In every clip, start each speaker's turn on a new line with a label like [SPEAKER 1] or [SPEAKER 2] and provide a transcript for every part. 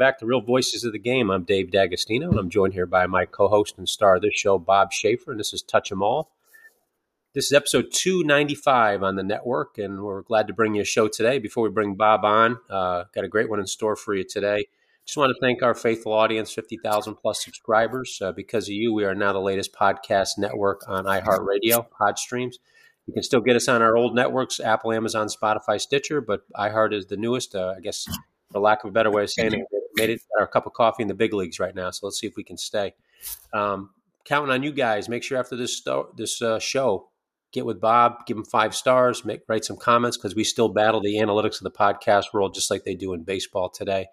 [SPEAKER 1] back to Real Voices of the Game. I'm Dave D'Agostino, and I'm joined here by my co-host and star of this show, Bob Schaefer, and this is Touch 'Em All. This is episode 295 on the network, and we're glad to bring you a show today. Before we bring Bob on, uh, got a great one in store for you today. Just want to thank our faithful audience, 50,000 plus subscribers. Uh, because of you, we are now the latest podcast network on iHeartRadio, Podstreams. You can still get us on our old networks, Apple, Amazon, Spotify, Stitcher, but iHeart is the newest. Uh, I guess, for lack of a better way of saying it, made it our cup of coffee in the big leagues right now. So let's see if we can stay. Um, counting on you guys. Make sure after this sto- this uh, show, get with Bob, give him five stars, make write some comments because we still battle the analytics of the podcast world just like they do in baseball today.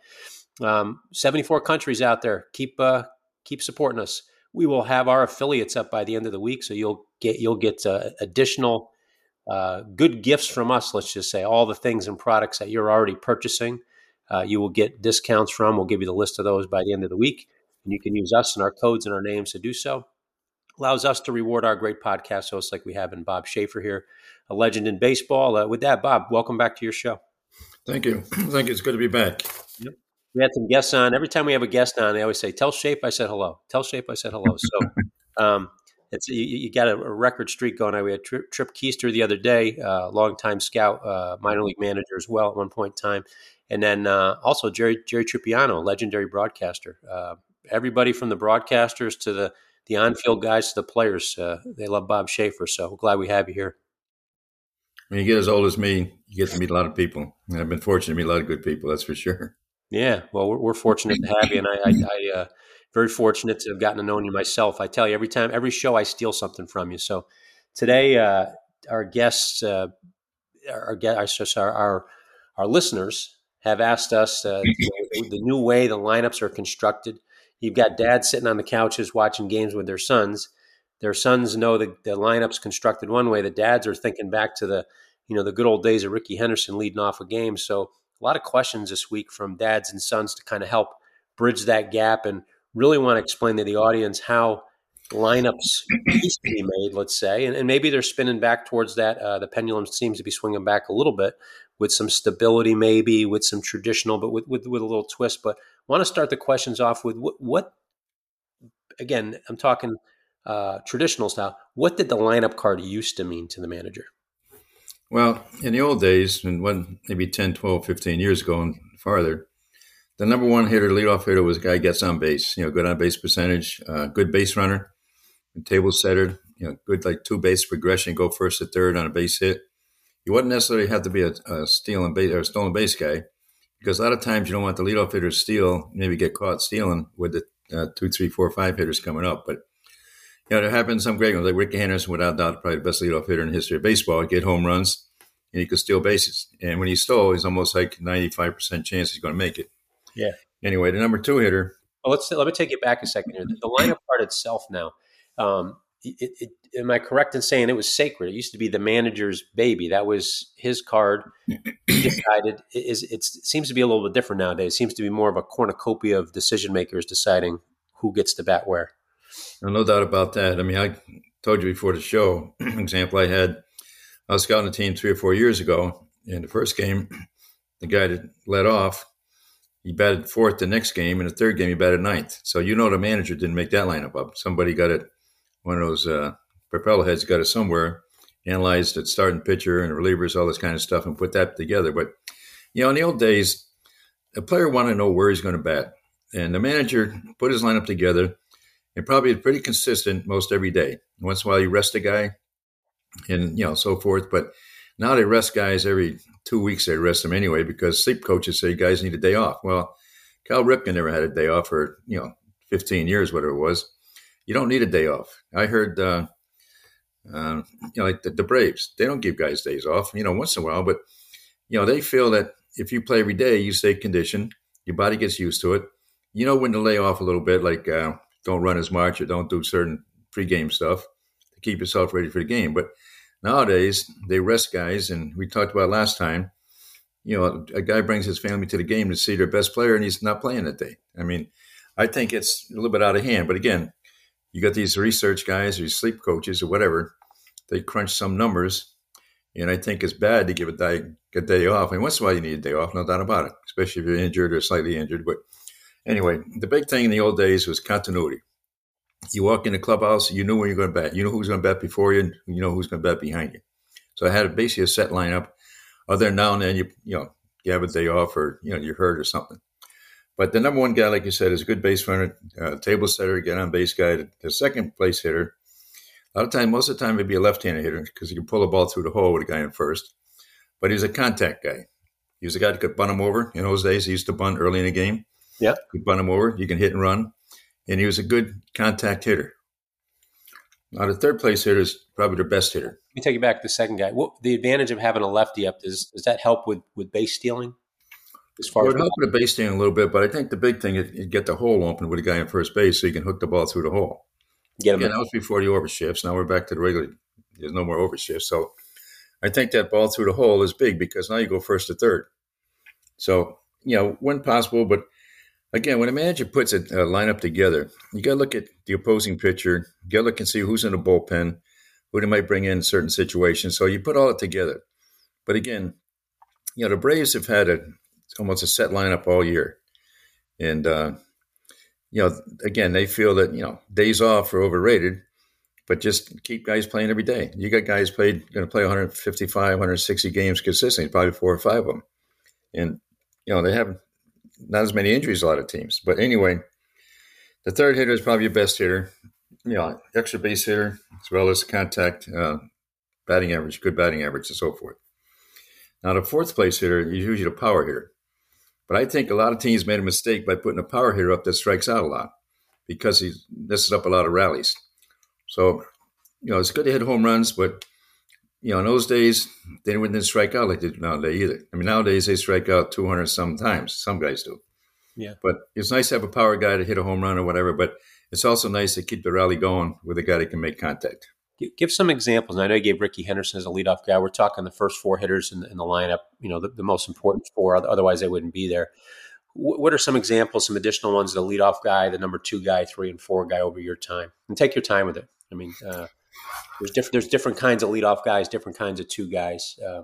[SPEAKER 1] Um, 74 countries out there. Keep uh, keep supporting us. We will have our affiliates up by the end of the week, so you'll get you'll get uh, additional uh, good gifts from us. Let's just say all the things and products that you're already purchasing, uh, you will get discounts from. We'll give you the list of those by the end of the week, and you can use us and our codes and our names to do so. Allows us to reward our great podcast hosts like we have in Bob Schaefer here, a legend in baseball. Uh, with that, Bob, welcome back to your show.
[SPEAKER 2] Thank you. Thank you. It's good to be back.
[SPEAKER 1] We had some guests on. Every time we have a guest on, they always say, "Tell Shape I said hello." Tell Shape I said hello. So um, it's you, you got a, a, record streak going. We had Trip, Tripp Keister the other day, uh, longtime scout, uh, minor league manager as well at one point in time, and then uh, also Jerry Jerry Trupiano, legendary broadcaster. Uh, everybody from the broadcasters to the the on-field guys to the players, uh, they love Bob Schaefer. So we're glad we have you here.
[SPEAKER 2] When you get as old as me, you get to meet a lot of people. And I've been fortunate to meet a lot of good people. That's for sure.
[SPEAKER 1] Yeah, well, we're, we're fortunate to have you, and I, I, I uh, very fortunate to have gotten to know you myself. I tell you, every time, every show, I steal something from you. So today, uh, our guests, uh, our, our, our our listeners have asked us uh, the new way the lineups are constructed. You've got dads sitting on the couches watching games with their sons. Their sons know the, the lineups constructed one way. The dads are thinking back to the you know the good old days of Rickey Henderson leading off a game. So a lot of questions this week from dads and sons to kind of help bridge that gap and really want to explain to the audience how lineups used to be made, let's say, and, and maybe they're spinning back towards that. Uh, the pendulum seems to be swinging back a little bit with some stability, maybe with some traditional, but with, with, with a little twist. But I want to start the questions off with what, what again, I'm talking uh, traditional style. What did the lineup card used to mean to the manager?
[SPEAKER 2] Well, in the old days, and when maybe 10, 12, 15 years ago and farther, the number one hitter, leadoff hitter, was a guy gets on base. You know, good on base percentage, uh, good base runner, table setter. You know, good like two base progression, go first to third on a base hit. You wouldn't necessarily have to be a, a stealing base or a stolen base guy, because a lot of times you don't want the leadoff hitter to steal, maybe get caught stealing with the uh, two, three, four, five hitters coming up. But you know, there have been some great ones, like Rickey Henderson, without doubt, probably the best leadoff hitter in the history of baseball. Get home runs, and he could steal bases. And when he stole, he's almost like ninety five percent chance he's going to make it.
[SPEAKER 1] Yeah.
[SPEAKER 2] Anyway, the number two hitter.
[SPEAKER 1] Well, let's let me take it back a second here. The, the lineup part itself now. Um, it, it, am I correct in saying it was sacred? It used to be the manager's baby. That was his card. He decided. It, is it seems to be a little bit different nowadays. It seems to be more of a cornucopia of decision makers deciding who gets to bat where.
[SPEAKER 2] No doubt about that. I mean, I told you before the show. example, I had I was scouting a team three or four years ago. In the first game, the guy that led off, he batted fourth the next game. In the third game, he batted ninth. So you know the manager didn't make that lineup up. Somebody got it. One of those uh, propeller heads got it somewhere. Analyzed the starting pitcher and relievers, all this kind of stuff, and put that together. But you know, in the old days, a player wanted to know where he's going to bat, and the manager put his lineup together and probably pretty consistent most every day. Once in a while, you rest a guy, and you know so forth. But now they rest guys every two weeks. They rest them anyway because sleep coaches say guys need a day off. Well, Cal Ripken never had a day off for you know 15 years, whatever it was. You don't need a day off. I heard, uh, uh, you know, like the, the, Braves, they don't give guys days off. You know, once in a while, but you know they feel that if you play every day, you stay conditioned, your body gets used to it. you know when to lay off a little bit, like uh, don't run as much or don't do certain pregame stuff to keep yourself ready for the game. But nowadays they rest guys, and we talked about last time. You know, a guy brings his family to the game to see their best player, and he's not playing that day. I mean, I think it's a little bit out of hand. But again, you got these research guys or these sleep coaches or whatever. They crunch some numbers, and I think it's bad to give a day, a day off. And once in a while you need a day off, no doubt about it, especially if you're injured or slightly injured. But anyway, the big thing in the old days was continuity. You walk in the clubhouse, you knew when you're going to bet. You know who's going to bet before you, and you know who's going to bet behind you. So I had basically a set lineup. Other than now and then, you you know you have a day off or you know you're hurt or something. But the number one guy, like you said, is a good base runner, uh, table setter, get on base guy. The second place hitter, a lot of time, most of the time, it'd be a left-handed hitter because he can pull a ball through the hole with a guy in first. But he's a contact guy. He was a guy that could bunt him over. In those days, he used to bunt early in the game.
[SPEAKER 1] Yeah,
[SPEAKER 2] could bunt him over. You can hit and run, and he was a good contact hitter. Now, the third place hitter is probably the best hitter.
[SPEAKER 1] Let me take you back to the second guy. What the advantage of having a lefty up does does that help with with base stealing?
[SPEAKER 2] As far it would help with the base stand a little bit, but I think the big thing is you get the hole open with a guy in first base so you can hook the ball through the hole. Get him. Again, that was before the overshifts. Now we're back to the regular. There's no more overshifts, so I think that ball through the hole is big because now you go first to third. So you know when possible, but again, when a manager puts a, a lineup together, you got to look at the opposing pitcher. You got to look and see who's in the bullpen, who they might bring in certain situations. So you put all it together. But again, you know the Braves have had a almost a set lineup all year. And, uh, you know, again, they feel that, you know, days off are overrated, but just keep guys playing every day. You got guys played going to play 155, 160 games consistently, probably four or five of them. And, you know, they have not as many injuries, a lot of teams. But anyway, the third hitter is probably your best hitter. You know, extra base hitter, as well as contact, uh, batting average, good batting average, and so forth. Now, the fourth place hitter is usually the power hitter. But I think a lot of teams made a mistake by putting a power hitter up that strikes out a lot because he messes up a lot of rallies. So, you know, it's good to hit home runs, but you know, in those days they didn't strike out like they do nowadays either. I mean, nowadays they strike out 200 sometimes. Some guys do.
[SPEAKER 1] Yeah.
[SPEAKER 2] But it's nice to have a power guy to hit a home run or whatever. But it's also nice to keep the rally going with a guy that can make contact.
[SPEAKER 1] Give some examples. And I know you gave Rickey Henderson as a leadoff guy. We're talking the first four hitters in, in the lineup. You know, the, the, most important four. Otherwise, they wouldn't be there. what are some examples, some additional ones? The leadoff guy, the number two guy, three and four guy over your time, and take your time with it. I mean, uh, there's different there's different kinds of leadoff guys, different kinds of two guys. Uh,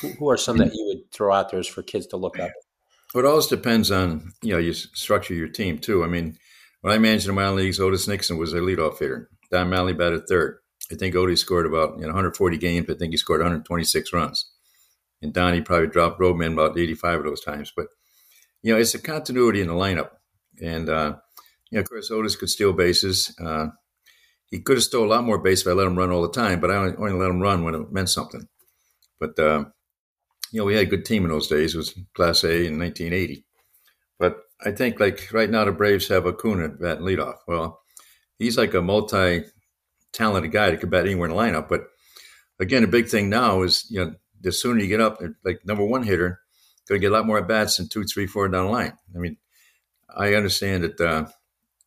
[SPEAKER 1] who, who, are some that you would throw out there for kids to look up?
[SPEAKER 2] Well, it always depends on you know you structure your team too. I mean, when I managed the minor leagues, Otis Nixon was a leadoff hitter. Don Mattingly batted third. I think Odie scored about you know, 140 games. I think he scored 126 runs. And Donnie probably dropped Roadman about 85 of those times. But, you know, it's a continuity in the lineup. And, uh, you know, of course, Otis could steal bases. Uh, he could have stole a lot more bases if I let him run all the time, but I only, only let him run when it meant something. But, uh, you know, we had a good team in those days. It was Class A in 1980. But I think, like, right now the Braves have Acuna at leadoff. Well, he's like a multi talented guy that could bat anywhere in the lineup. But again, a big thing now is you know the sooner you get up, like number one hitter, going to get a lot more at bats than two, three, four down the line. I mean, I understand that uh,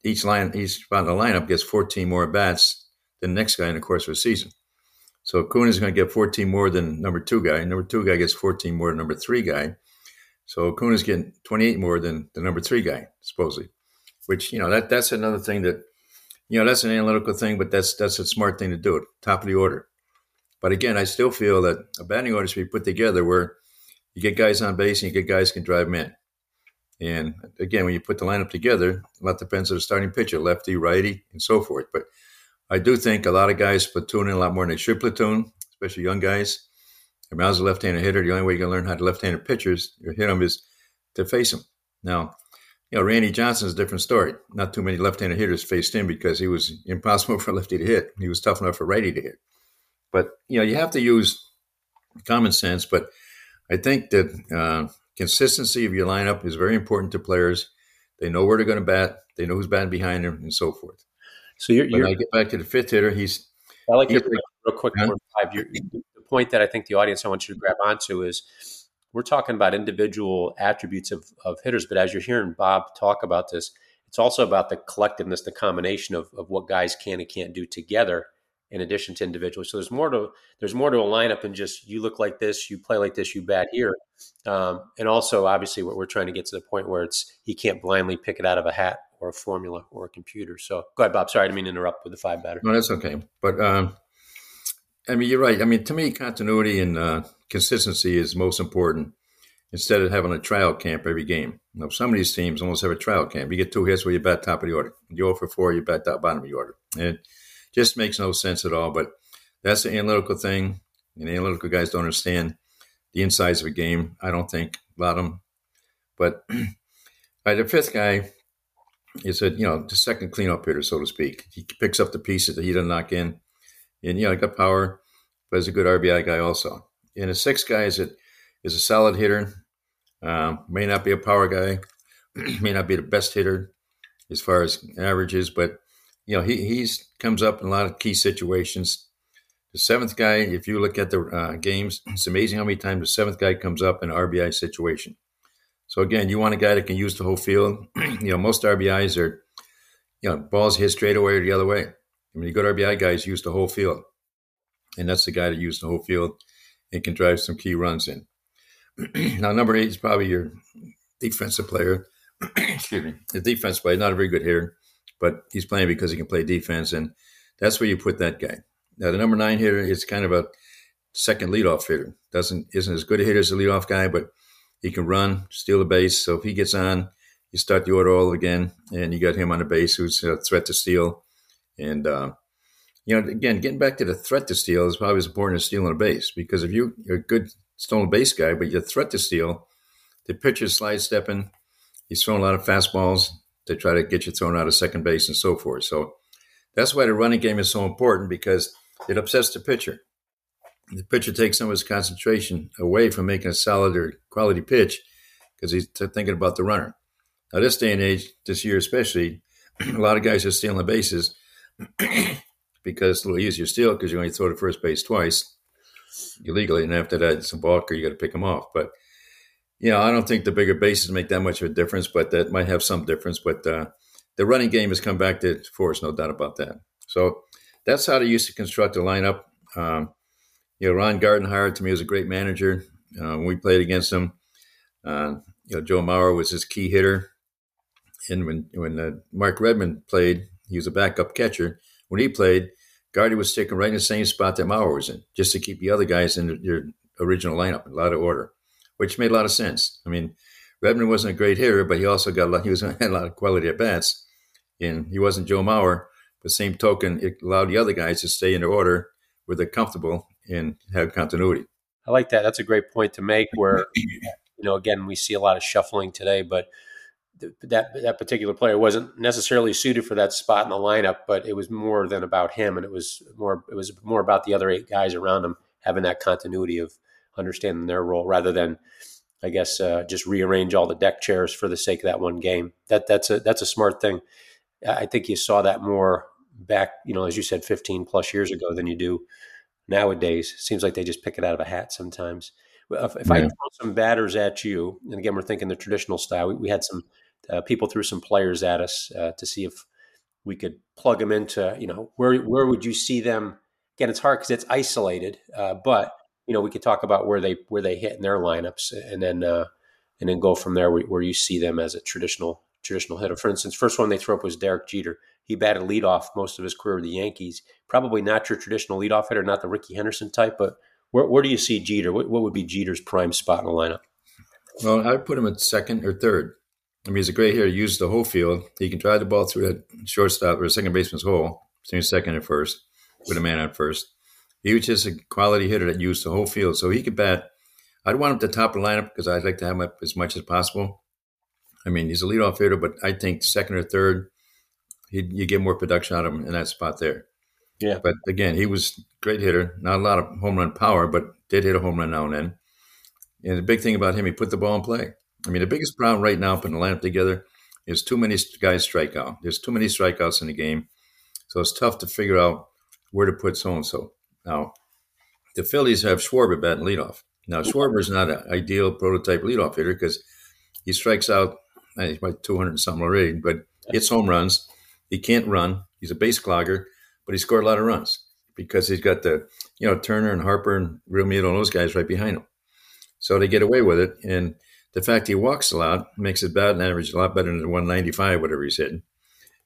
[SPEAKER 2] each line, each spot in the lineup gets 14 more at bats than the next guy in the course of a season. So Acuna is going to get 14 more than number two guy. Number two guy gets 14 more than number three guy. So is getting 28 more than the number three guy, supposedly. Which you know that that's another thing that you know that's an analytical thing, but that's that's a smart thing to do. Top of the order. But again, I still feel that a batting order should be put together where you get guys on base and you get guys can drive men. And again, when you put the lineup together, a lot depends on the starting pitcher, lefty, righty, and so forth. But I do think a lot of guys platoon in a lot more than they should platoon, especially young guys. I mean, I was a left-handed hitter. The only way you can learn how to left-handed pitchers hit them is to face them. Now, you know, Randy Johnson's a different story. Not too many left-handed hitters faced him because he was impossible for a lefty to hit. He was tough enough for righty to hit. But you know, you have to use common sense. But I think that uh, consistency of your lineup is very important to players. They know where they're going to bat. They know who's batting behind them, and so forth.
[SPEAKER 1] So you're, you're
[SPEAKER 2] I get back to the fifth hitter. He's
[SPEAKER 1] I like your real quick. Huh? Five, the point that I think the audience I want you to grab onto is we're talking about individual attributes of, of hitters, but as you're hearing Bob talk about this, it's also about the collectiveness, the combination of, of what guys can and can't do together in addition to individually. So there's more to there's more to a lineup than just you look like this, you play like this, you bat here. Um, and also, obviously, what we're trying to get to the point where it's he can't blindly pick it out of a hat or a formula or a computer. So go ahead, Bob. Sorry, I didn't mean to interrupt with the five batter.
[SPEAKER 2] No, that's okay. But um, I mean, you're right. I mean, to me, continuity and uh, consistency is most important. Instead of having a trial camp every game, you some of these teams almost have a trial camp. You get two hits where you bat top of the order. You go for four, you bat top bottom of the order. And just makes no sense at all. But that's the analytical thing. And analytical guys don't understand the insides of a game. I don't think a lot of them. But uh, the fifth guy is a you know the second cleanup hitter, so to speak. He picks up the pieces that he doesn't knock in, and you know he got power, but he's a good RBI guy also. And a sixth guy is a is a solid hitter. Um, may not be a power guy, may not be the best hitter as far as averages, but you know, he he's comes up in a lot of key situations. The seventh guy, if you look at the uh, games, it's amazing how many times the seventh guy comes up in an RBI situation. So again, you want a guy that can use the whole field. you know, most RBIs are, you know, balls hit straight away or the other way. I mean, the good RBI guys use the whole field, and that's the guy that uses the whole field and can drive some key runs in. now, number eight is probably your defensive player. Excuse me, the defense player, not a very good hitter but he's playing because he can play defense, and that's where you put that guy. Now, the number nine hitter is kind of a second leadoff hitter. Doesn't isn't as good a hitter as the leadoff guy, but he can run, steal the base. So if he gets on, you start the order all again, and you got him on the base who's a threat to steal. And uh, you know, again, getting back to the threat to steal is probably as important as stealing a base because if you, you're a good stolen base guy, but you're threat to steal, the pitcher's slide stepping, he's throwing a lot of fastballs to try to get you thrown out of second base and so forth. So that's why the running game is so important because it upsets the pitcher. The pitcher takes some of his concentration away from making a solid or quality pitch because he's thinking about the runner. Now, this day and age, this year especially, a lot of guys are stealing bases because it's a little easier steal because you only throw to first base twice illegally, and after that, it's a balk or you got to pick them off. But you know, I don't think the bigger bases make that much of a difference, but that might have some difference. But uh, the running game has come back to force, no doubt about that. So that's how they used to construct a lineup. Um, you know, Ron Gardenhire to me was a great manager. Uh, when we played against him, uh, you know, Joe Mauer was his key hitter. And when when uh, Mark Redmond played, he was a backup catcher. When he played, Gardy was sticking right in the same spot that Mauer was in, just to keep the other guys in their original lineup, in a lot of order which made a lot of sense. I mean, Redmond wasn't a great hitter, but he also got a lot, he was had a lot of quality at bats, and he wasn't Joe Mauer. But same token, it allowed the other guys to stay in their order where they're comfortable and have continuity.
[SPEAKER 1] I like that. That's a great point to make. Where you know, again, we see a lot of shuffling today, but that that particular player wasn't necessarily suited for that spot in the lineup. But it was more than about him, and it was more it was more about the other eight guys around him having that continuity of understanding their role rather than I guess uh, just rearrange all the deck chairs for the sake of that one game. That that's a that's a smart thing. I think you saw that more back, you know, as you said, 15 plus years ago than you do nowadays. It seems like they just pick it out of a hat sometimes. If, if yeah. I throw some batters at you, and again, we're thinking the traditional style. We, we had some uh, people threw some players at us uh, to see if we could plug them into, you know, where where would you see them? Again, it's hard because it's isolated, uh, but you know, we could talk about where they where they hit in their lineups, and then uh, and then go from there where, you see them as a traditional traditional hitter. For instance, first one they threw up was Derek Jeter. He batted leadoff most of his career with the Yankees. Probably not your traditional leadoff hitter, not the Rickey Henderson type, but where, where do you see Jeter? What, what would be Jeter's prime spot in the lineup?
[SPEAKER 2] Well, I'd put him at second or third. I mean, he's a great hitter. He uses the whole field. He can drive the ball through that shortstop or second baseman's hole, between second and first, with a man on first. He was just a quality hitter that used the whole field. So he could bat. I'd want him at the top of the lineup because I'd like to have him up as much as possible. I mean, he's a leadoff hitter, but I think second or third, you get more production out of him in that spot there.
[SPEAKER 1] Yeah.
[SPEAKER 2] But again, he was a great hitter. Not a lot of home run power, but did hit a home run now and then. And the big thing about him, he put the ball in play. I mean, the biggest problem right now putting the lineup together is too many guys strike out. There's too many strikeouts in the game. So it's tough to figure out where to put so and so. Now, the Phillies have Schwarber batting leadoff. Now, Schwarber is not an ideal prototype leadoff hitter because he strikes out, he's about 200 something already, but hits home runs. He can't run. He's a base clogger, but he scored a lot of runs because he's got the you know Turner and Harper and Realmuto and those guys right behind him. So they get away with it, and the fact he walks a lot makes his batting average a lot better than 195, whatever he's hitting.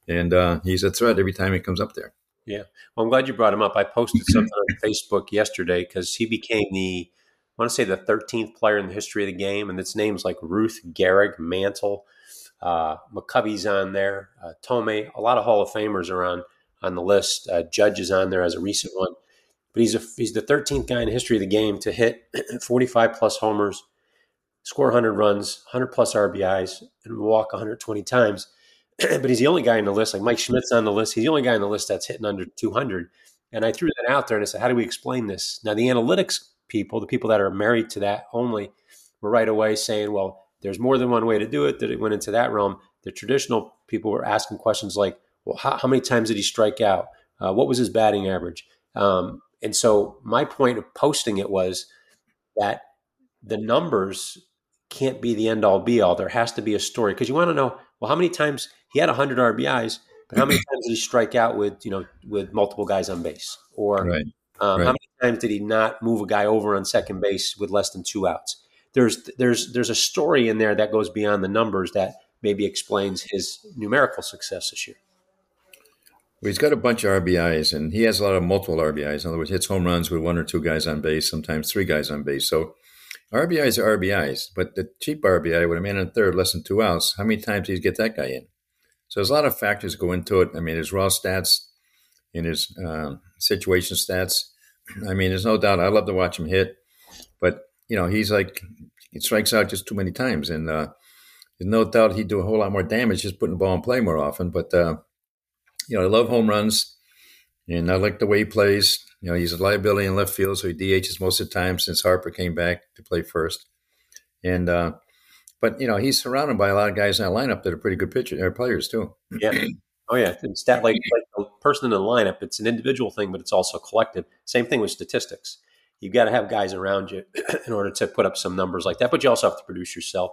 [SPEAKER 2] And uh, he's a threat every time he comes up there.
[SPEAKER 1] Yeah. Well, I'm glad you brought him up. I posted something on Facebook yesterday because he became the, I want to say the 13th player in the history of the game, and its name's like Ruth Gehrig, Mantle, uh, McCovey's on there, uh, Thome, a lot of Hall of Famers are on on the list. Uh, Judge is on there as a recent one, but he's a, he's the 13th guy in the history of the game to hit 45 plus homers, score 100 runs, 100 plus RBIs, and walk 120 times. but he's the only guy in the list. Like Mike Schmidt's on the list. He's the only guy on the list that's hitting under 200. And I threw that out there and I said, how do we explain this? Now, the analytics people, the people that are married to that only, were right away saying, well, there's more than one way to do it. That it went into that realm. The traditional people were asking questions like, well, how, how many times did he strike out? Uh, what was his batting average? Um, and so my point of posting it was that the numbers can't be the end all be all. There has to be a story because you want to know, well, how many times he had 100 RBIs, but how many times did he strike out with, you know, with multiple guys on base? Or right. Um, right. how many times did he not move a guy over on second base with less than two outs? There's there's there's a story in there that goes beyond the numbers that maybe explains his numerical success this year.
[SPEAKER 2] Well, he's got a bunch of RBIs, and he has a lot of multiple RBIs. In other words, hits home runs with one or two guys on base, sometimes three guys on base. So RBIs are RBIs, but the cheap RBI with a man in third, less than two outs, how many times did he get that guy in? So there's a lot of factors go into it. I mean, his raw stats, and his uh, situation stats. I mean, there's no doubt. I love to watch him hit, but you know, he's like he strikes out just too many times, and uh, there's no doubt he'd do a whole lot more damage just putting the ball in play more often. But uh, you know, I love home runs, and I like the way he plays. You know, he's a liability in left field, so he DHs most of the time since Harper came back to play first. And uh, but you know, he's surrounded by a lot of guys in that lineup that are pretty good pitchers or players too.
[SPEAKER 1] Yeah. Oh yeah, it's that like like the person in the lineup. It's an individual thing, but it's also collective. Same thing with statistics. You've got to have guys around you in order to put up some numbers like that, but you also have to produce yourself.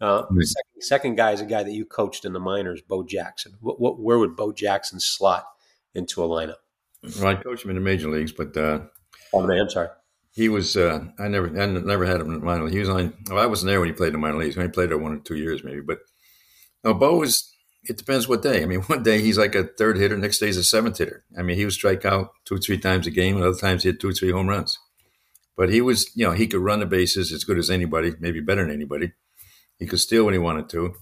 [SPEAKER 1] Uh, mm-hmm. second, second, guy is a guy that you coached in the minors, Bo Jackson. What, what, where would Bo Jackson slot into a lineup?
[SPEAKER 2] Well, I coached him in the major leagues, but uh,
[SPEAKER 1] oh man, I'm sorry.
[SPEAKER 2] He was uh, I never I never had him in the minor league. He was on. Well, I wasn't there when he played in the minor leagues. He played there one or two years maybe, but no, Bo was. It depends what day. I mean, one day he's like a third hitter, next day he's a seventh hitter. I mean, he would strike out two, three times a game, and other times he had two, three home runs. But he was, you know, he could run the bases as good as anybody, maybe better than anybody. He could steal when he wanted to.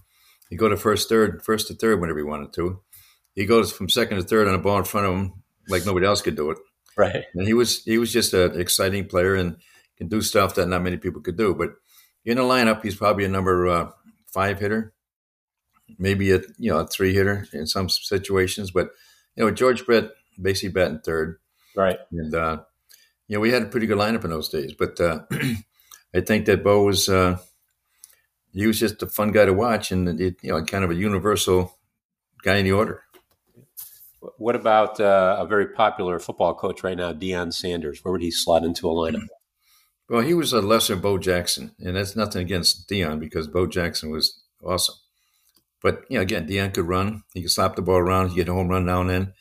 [SPEAKER 2] He'd go to first, third, first to third whenever he wanted to. He goes from second to third on a ball in front of him like nobody else could do it.
[SPEAKER 1] Right.
[SPEAKER 2] And he was he was just an exciting player and can do stuff that not many people could do. But in a lineup, he's probably a number uh, five hitter, maybe a you know a three hitter in some situations. But you know George Brett basically batting third.
[SPEAKER 1] Right.
[SPEAKER 2] And uh, you know we had a pretty good lineup in those days. But uh, I think that Bo was uh, he was just a fun guy to watch and it, you know kind of a universal guy in the order.
[SPEAKER 1] What about uh, a very popular football coach right now, Deion Sanders? Where would he slot into a lineup?
[SPEAKER 2] Well, he was a lesser Bo Jackson, and that's nothing against Deion because Bo Jackson was awesome. But you know, again, Deion could run. He could slap the ball around. He get a home run now and then.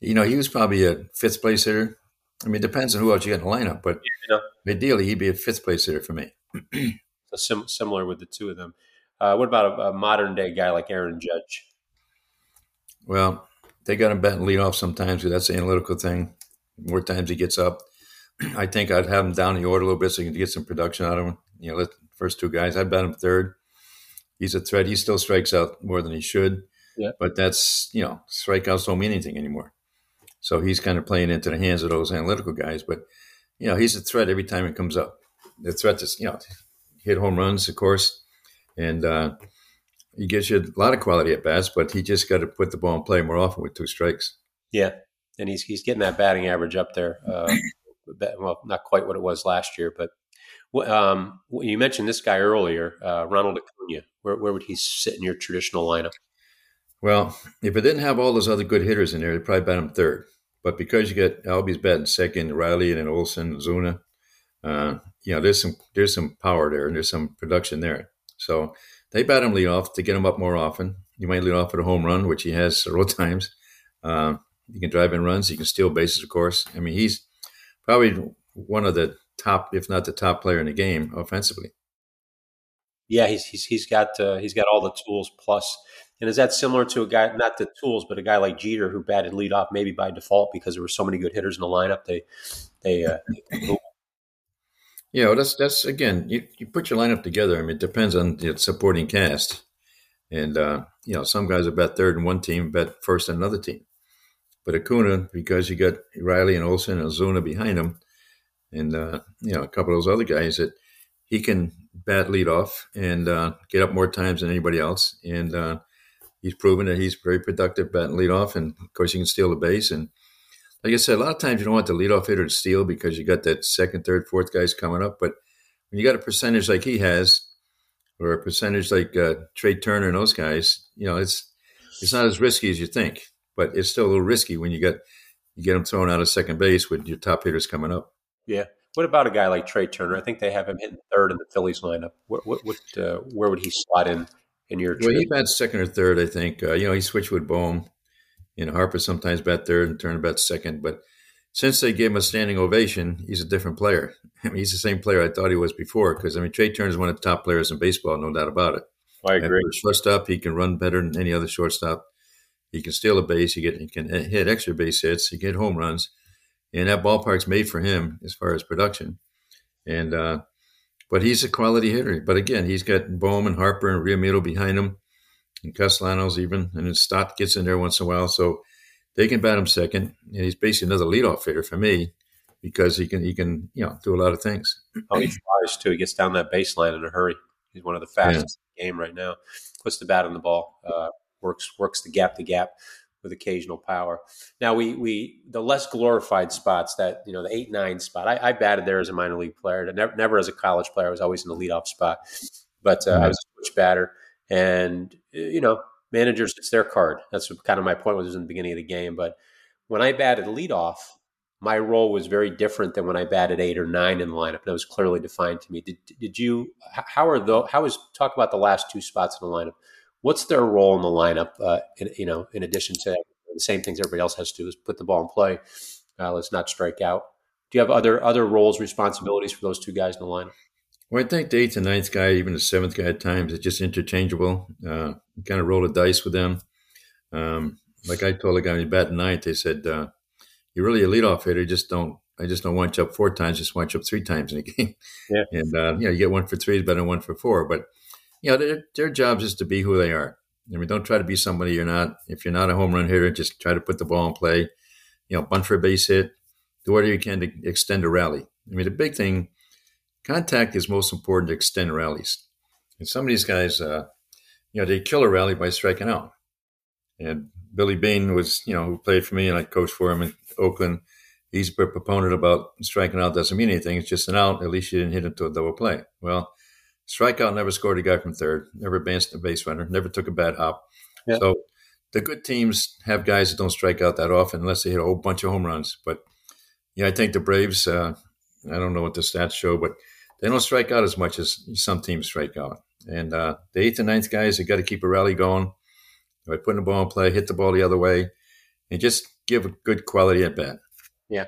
[SPEAKER 2] You know, he was probably a fifth place hitter. I mean, it depends on who else you get in the lineup, but yeah. ideally, he'd be a fifth place hitter for me.
[SPEAKER 1] so sim- similar with the two of them. Uh, what about a, a modern day guy like Aaron Judge?
[SPEAKER 2] Well, they got him batting lead off sometimes because that's the analytical thing. More times he gets up. I think I'd have him down the order a little bit so you can get some production out of him. You know, let first two guys. I'd bet him third. He's a threat. He still strikes out more than he should.
[SPEAKER 1] Yeah.
[SPEAKER 2] But that's you know, strikeouts don't mean anything anymore. So he's kind of playing into the hands of those analytical guys. But you know, he's a threat every time it comes up. The threat is you know, hit home runs, of course, and uh, he gives you a lot of quality at bats, but he just got to put the ball in play more often with two strikes.
[SPEAKER 1] Yeah, and he's he's getting that batting average up there. Uh, well, not quite what it was last year, but um, you mentioned this guy earlier, uh, Ronald Acuna. Where, where would he sit in your traditional lineup?
[SPEAKER 2] Well, if it didn't have all those other good hitters in there, it'd probably bat him third. But because you get Albies batting second, Riley and then Olson, Ozuna, uh, you know, there's some there's some power there and there's some production there. So they bat him lead off to get him up more often. You might lead off with a home run, which he has several times. Uh, he can drive in runs. He can steal bases, of course. I mean, he's probably one of the top, if not the top player in the game offensively.
[SPEAKER 1] Yeah, he's he's he's got uh, he's got all the tools plus. And is that similar to a guy, not the tools, but a guy like Jeter who batted leadoff maybe by default because there were so many good hitters in the lineup? They they. Uh,
[SPEAKER 2] yeah, well, that's that's again, you, you put your lineup together. I mean, it depends on the supporting cast, and uh, you know, some guys are bet third in one team, bet first in another team. But Acuna, because you got Riley and Olson and Ozuna behind him, and uh, you know a couple of those other guys that he can bat lead off and uh, get up more times than anybody else. And uh, he's proven that he's very productive batting lead off. And of course, he can steal the base. And like I said, a lot of times you don't want the leadoff hitter to steal because you got that second, third, fourth guys coming up. But when you got a percentage like he has, or a percentage like uh, Trea Turner and those guys, you know, it's it's not as risky as you think, but it's still a little risky when you get you get them thrown out of second base with your top hitters coming up.
[SPEAKER 1] Yeah. What about a guy like Trea Turner? I think they have him hitting third in the Phillies lineup. What, what, what uh, where would he slot in in your?
[SPEAKER 2] Well, he bats second or third. I think uh, you know he switched with Bohm. You know Harper sometimes bat third and Turner bat second, but since they gave him a standing ovation, he's a different player. I mean, he's the same player I thought he was before. Because I mean, Trea Turner is one of the top players in baseball, no doubt about it.
[SPEAKER 1] I agree.
[SPEAKER 2] shortstop, he can run better than any other shortstop. He can steal a base. He, get, he can hit extra base hits. He can hit home runs and that ballpark's made for him as far as production. And uh, but he's a quality hitter. But again, he's got Bowman, Harper, and Realmuto behind him, and Castellanos even, and then Stott gets in there once in a while, so they can bat him second. And he's basically another leadoff hitter for me because he can he can you know do a lot of things.
[SPEAKER 1] Oh, he flies too. He gets down that baseline in a hurry. He's one of the fastest yeah. in the game right now. Puts the bat on the ball. Uh, works works the gap to gap with occasional power. Now we we the less glorified spots that you know the eight nine spot. I, I batted there as a minor league player, never, never as a college player. I was always in the leadoff spot, but uh, mm-hmm. I was a switch batter, and you know managers it's their card. That's kind of my point was in the beginning of the game. But when I batted leadoff, my role was very different than when I batted eight or nine in the lineup. It was clearly defined to me. Did, did you? How are the? How is talk about the last two spots in the lineup? what's their role in the lineup? Uh, in, you know, in addition to the same things everybody else has to do is put the ball in play. Uh, let's not strike out. Do you have other other roles, responsibilities for those two guys in the lineup?
[SPEAKER 2] Well, I think the eighth and ninth guy, even the seventh guy at times, it's just interchangeable. Uh, kind of roll the dice with them. Um, like I told a guy when he bat ninth, they said, uh, "You're really a leadoff hitter. Just don't. I just don't want you up four times. Just want you up three times in a game. Yeah. And uh, you know, you get one for three is better than one for four. But you know, their, their job is to be who they are. I mean, don't try to be somebody you're not. If you're not a home run hitter, just try to put the ball in play. You know, bunt for a base hit. Do whatever you can to extend a rally. I mean, the big thing, contact is most important to extend rallies. And some of these guys, uh, you know, they kill a rally by striking out. And Billy Beane was, you know, who played for me and I coached for him in Oakland. He's a proponent about striking out doesn't mean anything. It's just an out. At least you didn't hit into a double play. Well, Strikeout never scored a guy from third, never advanced a base runner, never took a bad hop. Yeah. So the good teams have guys that don't strike out that often unless they hit a whole bunch of home runs. But yeah, I think the Braves, uh, I don't know what the stats show, but they don't strike out as much as some teams strike out. And uh, the eighth and ninth guys, they got to keep a rally going by putting the ball in play, hit the ball the other way, and just give a good quality at bat.
[SPEAKER 1] Yeah.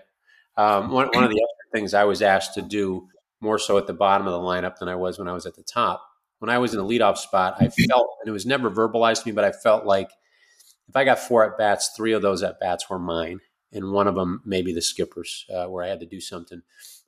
[SPEAKER 1] Um, one, one of the other things I was asked to do more so at the bottom of the lineup than I was when I was at the top. When I was in the leadoff spot, I felt, and it was never verbalized to me, but I felt like if I got four at bats, three of those at bats were mine, and one of them maybe the skipper's, uh, where I had to do something.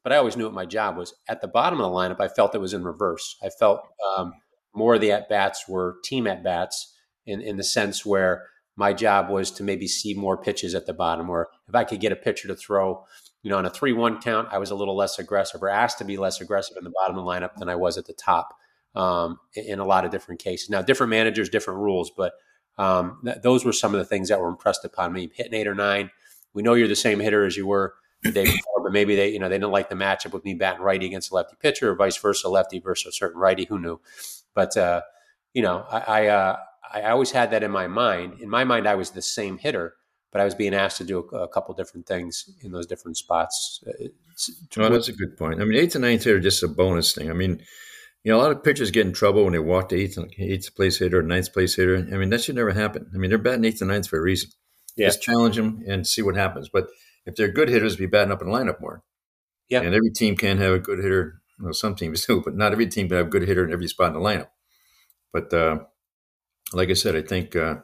[SPEAKER 1] But I always knew what my job was. At the bottom of the lineup, I felt it was in reverse. I felt um, more of the at bats were team at bats in, in the sense where my job was to maybe see more pitches at the bottom, or if I could get a pitcher to throw you know, on a 3 1 count, I was a little less aggressive or asked to be less aggressive in the bottom of the lineup than I was at the top um, in a lot of different cases. Now, different managers, different rules, but um, th- those were some of the things that were impressed upon me. Hitting eight or nine, we know you're the same hitter as you were the day before, but maybe they, you know, they didn't like the matchup with me batting righty against a lefty pitcher or vice versa, lefty versus a certain righty. Who knew? But, uh, you know, I, I, uh, I always had that in my mind. In my mind, I was the same hitter but I was being asked to do a, a couple different things in those different spots.
[SPEAKER 2] well, that's a good point. I mean, eighth and ninth are just a bonus thing. I mean, you know, a lot of pitchers get in trouble when they walk the eighth, eighth place hitter or ninth place hitter. I mean, that should never happen. I mean, they're batting eighth and ninth for a reason. Yeah. Just challenge them and see what happens. But if they're good hitters, be batting up in the lineup more. Yeah. And every team can have a good hitter. Well, some teams do, but not every team can have a good hitter in every spot in the lineup. But uh, like I said, I think uh,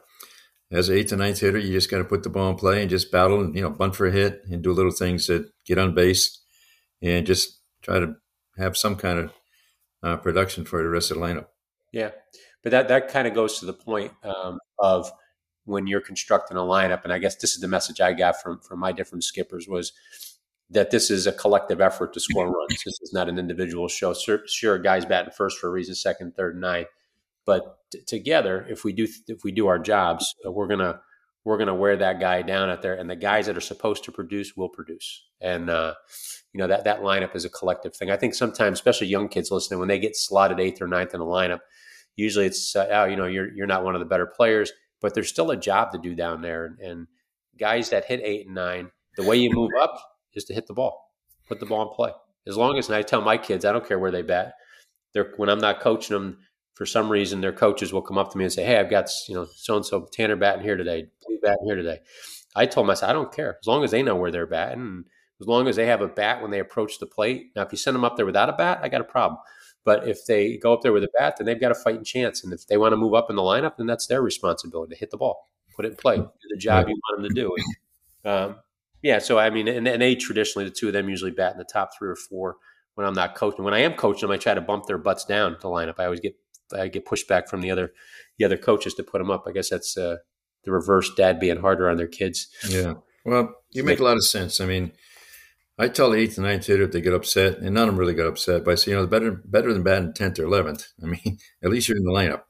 [SPEAKER 2] as an eighth and ninth hitter, you just got to put the ball in play and just battle and you know bunt for a hit and do little things that get on base and just try to have some kind of uh, production for the rest of the lineup.
[SPEAKER 1] Yeah, but that that kind of goes to the point um, of when you're constructing a lineup, and I guess this is the message I got from from my different skippers was that this is a collective effort to score runs. This is not an individual show. Sure, sure guys batting first for a reason, second, third, and ninth, but t- together, if we do if we do our jobs, uh, we're gonna we're gonna wear that guy down out there, and the guys that are supposed to produce will produce. And uh, you know that that lineup is a collective thing. I think sometimes, especially young kids listening, when they get slotted eighth or ninth in a lineup, usually it's uh, oh, you know, you're you're not one of the better players, but there's still a job to do down there. And, and guys that hit eight and nine, the way you move up is to hit the ball, put the ball in play. As long as, and I tell my kids, I don't care where they bat. They're when I'm not coaching them, for some reason, their coaches will come up to me and say, "Hey, I've got you know so and so Tanner batting here today, Blue batting here today." I told myself, I don't care as long as they know where they're batting, as long as they have a bat when they approach the plate. Now, if you send them up there without a bat, I got a problem. But if they go up there with a bat, then they've got a fighting chance. And if they want to move up in the lineup, then that's their responsibility to hit the ball, put it in play, do the job you want them to do. Um, yeah, so I mean, and, and they traditionally, the two of them usually bat in the top three or four when I'm not coaching. When I am coaching them, I try to bump their butts down the lineup. I always get I get pushback from the other the other coaches to put them up. I guess that's uh, the reverse dad being harder on their kids.
[SPEAKER 2] Yeah. Well, you make a lot of sense. I mean, I tell the eighth and ninth hitter if they get upset, and none of them really got upset. But I say, you know, better better than batting tenth or eleventh. I mean, at least you're in the lineup.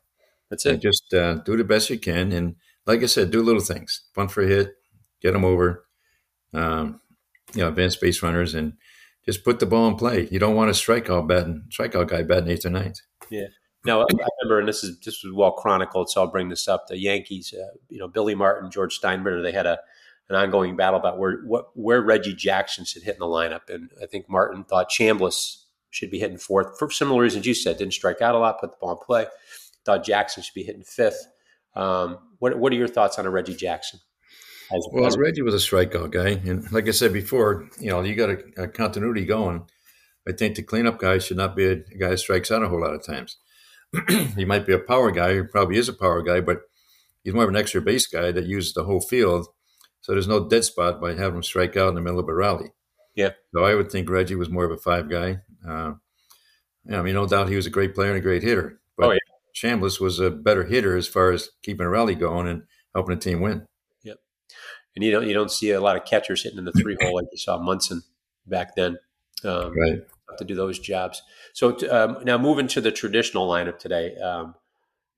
[SPEAKER 1] That's it. And
[SPEAKER 2] just uh, do the best you can, and like I said, do little things. Bunt for a hit, get them over. Um, you know, advanced base runners, and just put the ball in play. You don't want a strikeout batting strikeout guy batting eighth or ninth.
[SPEAKER 1] Yeah. Now I remember, and this is this was well chronicled, so I'll bring this up. The Yankees, uh, you know, Billy Martin, George Steinbrenner, they had a an ongoing battle about where what where Reggie Jackson should hit in the lineup. And I think Martin thought Chambliss should be hitting fourth for similar reasons you said. Didn't strike out a lot, put the ball in play. Thought Jackson should be hitting fifth. Um, what what are your thoughts on a Reggie Jackson?
[SPEAKER 2] As, well, as Reggie was a strikeout guy, and like I said before, you know, you got a, a continuity going. I think the cleanup guy should not be a, a guy that strikes out a whole lot of times. he might be a power guy, he probably is a power guy, but he's more of an extra base guy that uses the whole field so there's no dead spot by having him strike out in the middle of a rally.
[SPEAKER 1] Yeah.
[SPEAKER 2] So I would think Reggie was more of a five guy. Uh, yeah, I mean, no doubt he was a great player and a great hitter. But oh, yeah. Chambliss was a better hitter as far as keeping a rally going and helping the team win.
[SPEAKER 1] Yep. And you don't you don't see a lot of catchers hitting in the three hole like you saw Munson back then.
[SPEAKER 2] Um, right.
[SPEAKER 1] To do those jobs. So um, now moving to the traditional lineup today. Um,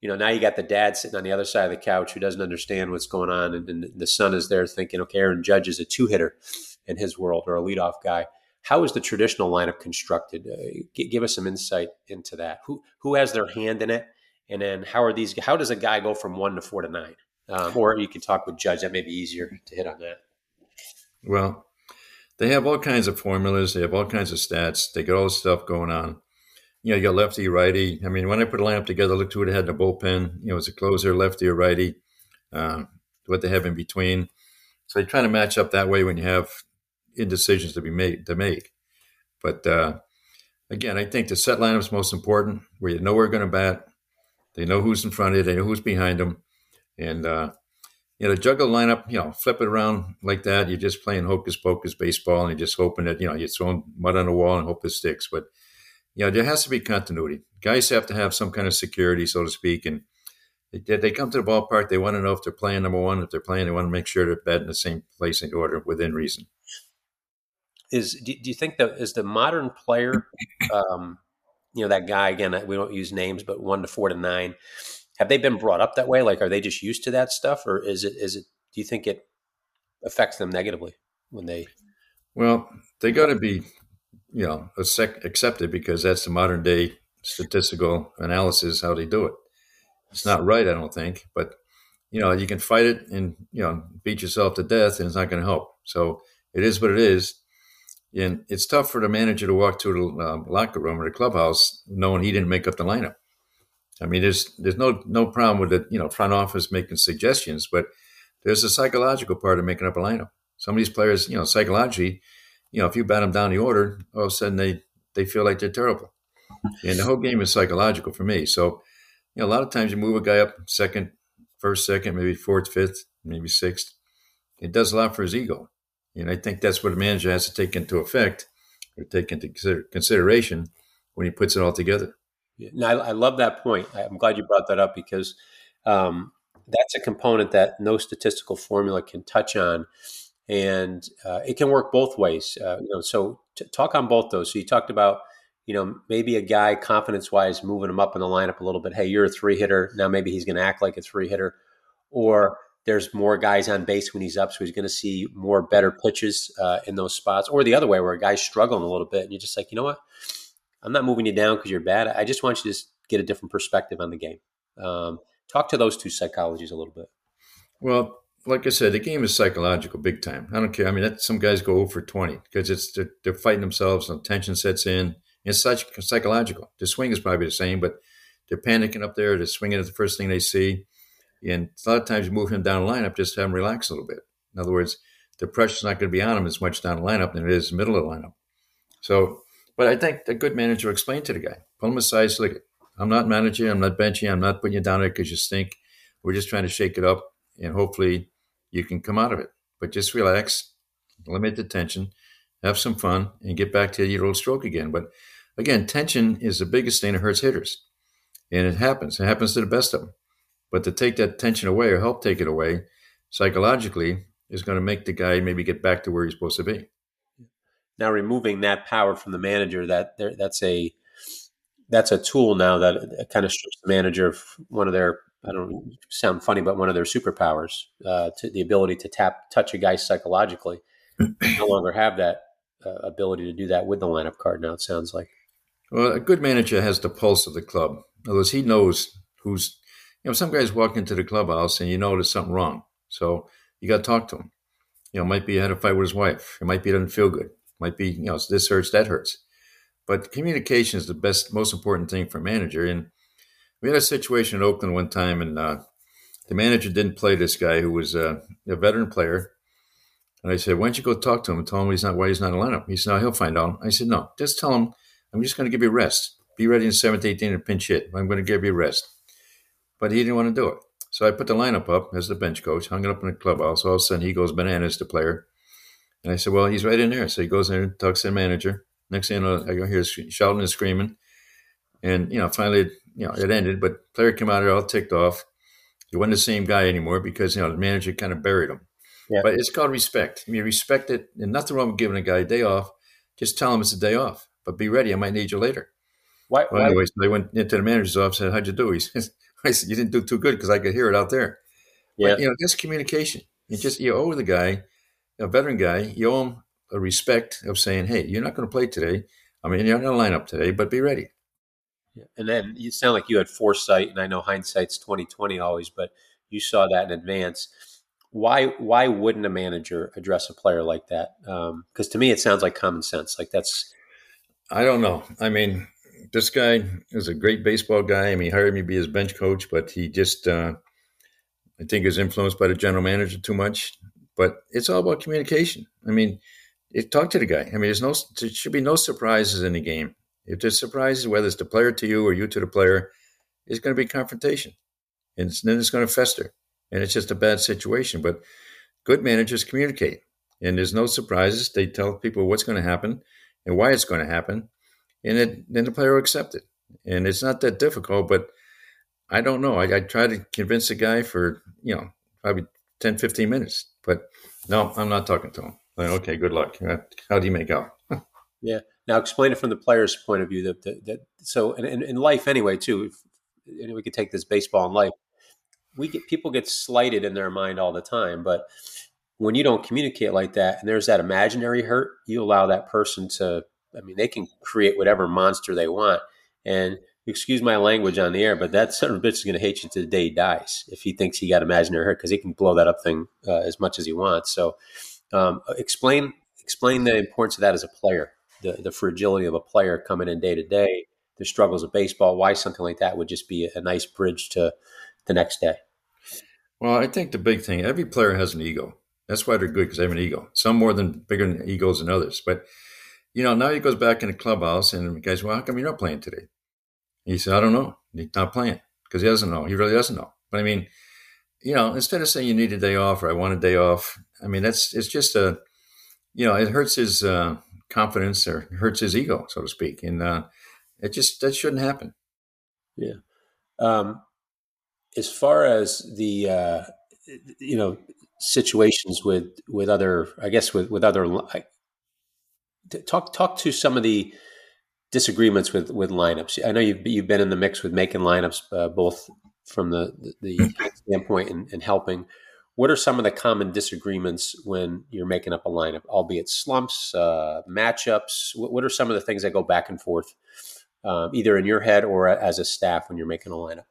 [SPEAKER 1] you know, now you got the dad sitting on the other side of the couch who doesn't understand what's going on, and, and the son is there thinking, okay, Aaron Judge is a two hitter in his world or a leadoff guy. How is the traditional lineup constructed? Uh, g- give us some insight into that. Who who has their hand in it, and then how are these? How does a guy go from one to four to nine? Um, or you can talk with Judge. That may be easier to hit on that.
[SPEAKER 2] Well, they have all kinds of formulas. They have all kinds of stats. They got all this stuff going on you know, you got lefty, righty. I mean, when I put a lineup together, looked who it had in the bullpen. You know, as a closer, lefty or righty, um, what they have in between. So you try to match up that way when you have indecisions to be made to make. But uh, again, I think the set lineup is most important, where you know where they're going to bat. They know who's in front of you. They know who's behind them, and uh, you know, juggle lineup. You know, flip it around like that. You're just playing hocus pocus baseball, and you're just hoping that you know you're throwing mud on the wall and hope it sticks. But you know, there has to be continuity. Guys have to have some kind of security, so to speak. And they, they come to the ballpark, they want to know if they're playing number one. If they're playing, they want to make sure they're batting the same place in order within reason.
[SPEAKER 1] Is do, do you think that is the modern player, um, you know, that guy again? We don't use names, but one to four to nine. Have they been brought up that way? Like, are they just used to that stuff, or is it? Is it? Do you think it affects them negatively when they?
[SPEAKER 2] Well, they got to be you know accepted because that's the modern day statistical analysis how they do it. It's not right, I don't think, but you know you can fight it and you know beat yourself to death, and it's not going to help. So it is what it is. And it's tough for the manager to walk to the um, locker room or the clubhouse knowing he didn't make up the lineup. I mean, there's there's no no problem with the you know front office making suggestions, but there's a psychological part of making up a lineup. Some of these players, you know, psychologically, you know, if you bat them down the order, all of a sudden they they feel like they're terrible. And the whole game is psychological for me. So, you know, a lot of times you move a guy up second, first, second, maybe fourth, fifth, maybe sixth. It does a lot for his ego. And I think that's what a manager has to take into effect or take into consider- consideration when he puts it all together.
[SPEAKER 1] Yeah, no, I, I, love that point. I'm glad you brought that up because um, that's a component that no statistical formula can touch on, and uh, it can work both ways. Uh, you know, so t- talk on both those. So you talked about, you know, maybe a guy confidence wise moving him up in the lineup a little bit. Hey, you're a three hitter now. Maybe he's going to act like a three hitter, or there's more guys on base when he's up, so he's going to see more better pitches uh, in those spots, or the other way where a guy's struggling a little bit, and you're just like, you know what, I'm not moving you down because you're bad. I just want you to get a different perspective on the game. Um, talk to those two psychologies a little bit.
[SPEAKER 2] Well, like I said, the game is psychological, big time. I don't care. I mean, that, some guys go over 20 because it's they're, they're, fighting themselves, and tension sets in. It's such psychological. The swing is probably the same, but they're panicking up there. They're swinging at the first thing they see. And a lot of times you move him down the lineup just to have him relax a little bit. In other words, the pressure's not going to be on him as much down the lineup than it is middle of the lineup. So, but I think a good manager will explain to the guy, pull him aside, look, I'm not managing, I'm not benching, I'm not putting you down there because you stink. We're just trying to shake it up, and hopefully you can come out of it. But just relax, limit the tension, have some fun, and get back to your old stroke again. But again, tension is the biggest thing that hurts hitters, and it happens. It happens to the best of them. But to take that tension away or help take it away psychologically is going to make the guy maybe get back to where he's supposed to be.
[SPEAKER 1] Now, removing that power from the manager, that that's a that's a tool now that kind of strips the manager of one of their I don't sound funny, but one of their superpowers, uh, to the ability to tap touch a guy psychologically. no longer have that uh, ability to do that with the lineup card now. It sounds like.
[SPEAKER 2] Well, a good manager has the pulse of the club. In other words, he knows who's you know, some guys walk into the clubhouse and you know there's something wrong. So you got to talk to him. You know, might be he had a fight with his wife. It might be he doesn't feel good. It Might be, you know, this hurts, that hurts. But communication is the best, most important thing for a manager. And we had a situation in Oakland one time, and uh, the manager didn't play this guy who was uh, a veteran player. And I said, "Why don't you go talk to him and tell him he's not why he's not in the lineup?" He said, "No, he'll find out." I said, "No, just tell him I'm just going to give you rest. Be ready in seventh, 18 to pinch hit. I'm going to give you rest." but he didn't want to do it. So I put the lineup up as the bench coach, hung it up in the clubhouse. All of a sudden, he goes bananas, the player. And I said, Well, he's right in there. So he goes in and talks to the manager. Next thing you know, I hear shouting and screaming. And, you know, finally, you know, it ended, but player came out all ticked off. He wasn't the same guy anymore because, you know, the manager kind of buried him. Yeah. But it's called respect. I mean, respect it. And nothing wrong with giving a guy a day off. Just tell him it's a day off. But be ready. I might need you later. Why, well, why? anyways, I went into the manager's office and said, How'd you do? He says, I said, you didn't do too good because I could hear it out there. Yeah. But, you know, just communication. You just, you owe the guy, a veteran guy, you owe him a respect of saying, hey, you're not going to play today. I mean, you're not going to line up today, but be ready.
[SPEAKER 1] Yeah. And then you sound like you had foresight, and I know hindsight's 2020 always, but you saw that in advance. Why why wouldn't a manager address a player like that? Because um, to me, it sounds like common sense. Like that's.
[SPEAKER 2] I don't know. I mean, this guy is a great baseball guy. I mean, he hired me to be his bench coach, but he just, uh, I think, is influenced by the general manager too much. But it's all about communication. I mean, it, talk to the guy. I mean, there's no, there should be no surprises in the game. If there's surprises, whether it's the player to you or you to the player, it's going to be confrontation, and then it's going to fester, and it's just a bad situation. But good managers communicate, and there's no surprises. They tell people what's going to happen and why it's going to happen, and it, then the player will accept it. And it's not that difficult, but I don't know. I, I try to convince the guy for, you know, probably 10, 15 minutes, but no, I'm not talking to him. Like, okay, good luck. How do you make out?
[SPEAKER 1] yeah. Now explain it from the player's point of view that, that, that so in, in, life anyway, too, if, and we could take this baseball in life, we get people get slighted in their mind all the time, but when you don't communicate like that and there's that imaginary hurt, you allow that person to I mean, they can create whatever monster they want. And excuse my language on the air, but that son of a bitch is going to hate you to the day he dies if he thinks he got imaginary hurt because he can blow that up thing uh, as much as he wants. So, um, explain explain the importance of that as a player, the the fragility of a player coming in day to day, the struggles of baseball. Why something like that would just be a nice bridge to the next day.
[SPEAKER 2] Well, I think the big thing, every player has an ego. That's why they're good because they have an ego. Some more than bigger than egos than others. But you know, now he goes back in the clubhouse and the guys, well, how come you're not playing today? And he said, I don't know. He's not playing because he doesn't know. He really doesn't know. But I mean, you know, instead of saying you need a day off or I want a day off, I mean, that's it's just a, you know, it hurts his uh, confidence or hurts his ego, so to speak, and uh, it just that shouldn't happen.
[SPEAKER 1] Yeah. Um, as far as the uh, you know situations with with other, I guess with with other, talk talk to some of the disagreements with with lineups. I know you've you've been in the mix with making lineups uh, both from the the, the standpoint and, and, helping. What are some of the common disagreements when you're making up a lineup, albeit slumps, uh, matchups? What, what, are some of the things that go back and forth, uh, either in your head or as a staff when you're making a lineup?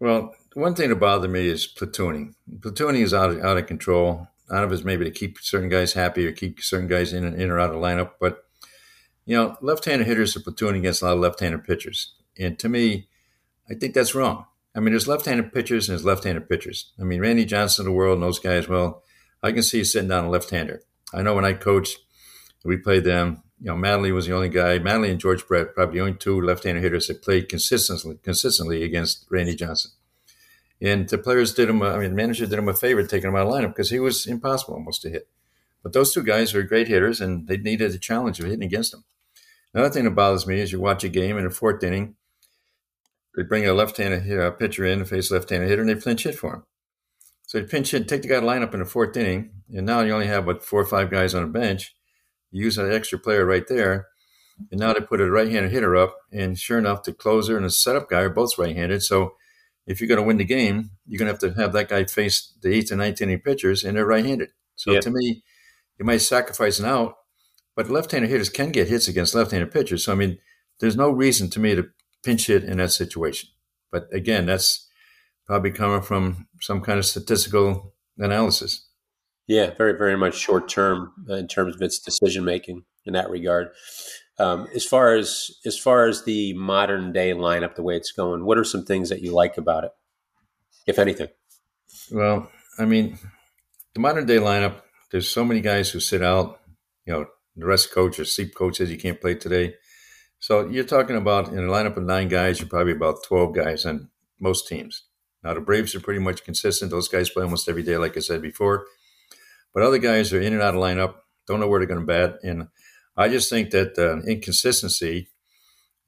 [SPEAKER 2] Well, one thing that bothered me is platooning. Platooning is out of, out of control. Out of it is maybe to keep certain guys happy or keep certain guys in, in or out of lineup, but you know, left-handed hitters are platooning against a lot of left-handed pitchers, and to me, I think that's wrong. I mean, there's left-handed pitchers and there's left-handed pitchers. I mean, Randy Johnson of the world and those guys. Well, I can see sitting down a left-hander. I know when I coached, we played them. You know, Mattingly was the only guy. Mattingly and George Brett, probably the only two left-handed hitters that played consistently consistently against Randy Johnson. And the players did him. I mean, the manager did him a favor taking him out of lineup because he was impossible almost to hit. But those two guys were great hitters, and they needed a challenge of hitting against them. Another thing that bothers me is you watch a game in the fourth inning, they bring a left-handed uh, pitcher in to face left-handed hitter, and they pinch hit for him. So you pinch hit, take the guy to line up in the fourth inning, and now you only have what four or five guys on the bench. You use an extra player right there, and now they put a right-handed hitter up, and sure enough, the closer and the setup guy are both right-handed. So if you're going to win the game, you're going to have to have that guy face the eighth and ninth inning pitchers, and they're right-handed. So to me, you might sacrifice an out but left-handed hitters can get hits against left-handed pitchers. So I mean, there's no reason to me to pinch hit in that situation. But again, that's probably coming from some kind of statistical analysis.
[SPEAKER 1] Yeah, very, very much short term in terms of its decision making in that regard. Um, as far as as far as the modern day lineup, the way it's going, what are some things that you like about it, if anything?
[SPEAKER 2] Well, I mean, the modern day lineup. There's so many guys who sit out, you know, the rest coach or sleep coach says you can't play today. So you're talking about in a lineup of nine guys, you're probably about 12 guys on most teams. Now the Braves are pretty much consistent. Those guys play almost every day, like I said before. But other guys are in and out of lineup, don't know where they're going to bat. And I just think that uh, inconsistency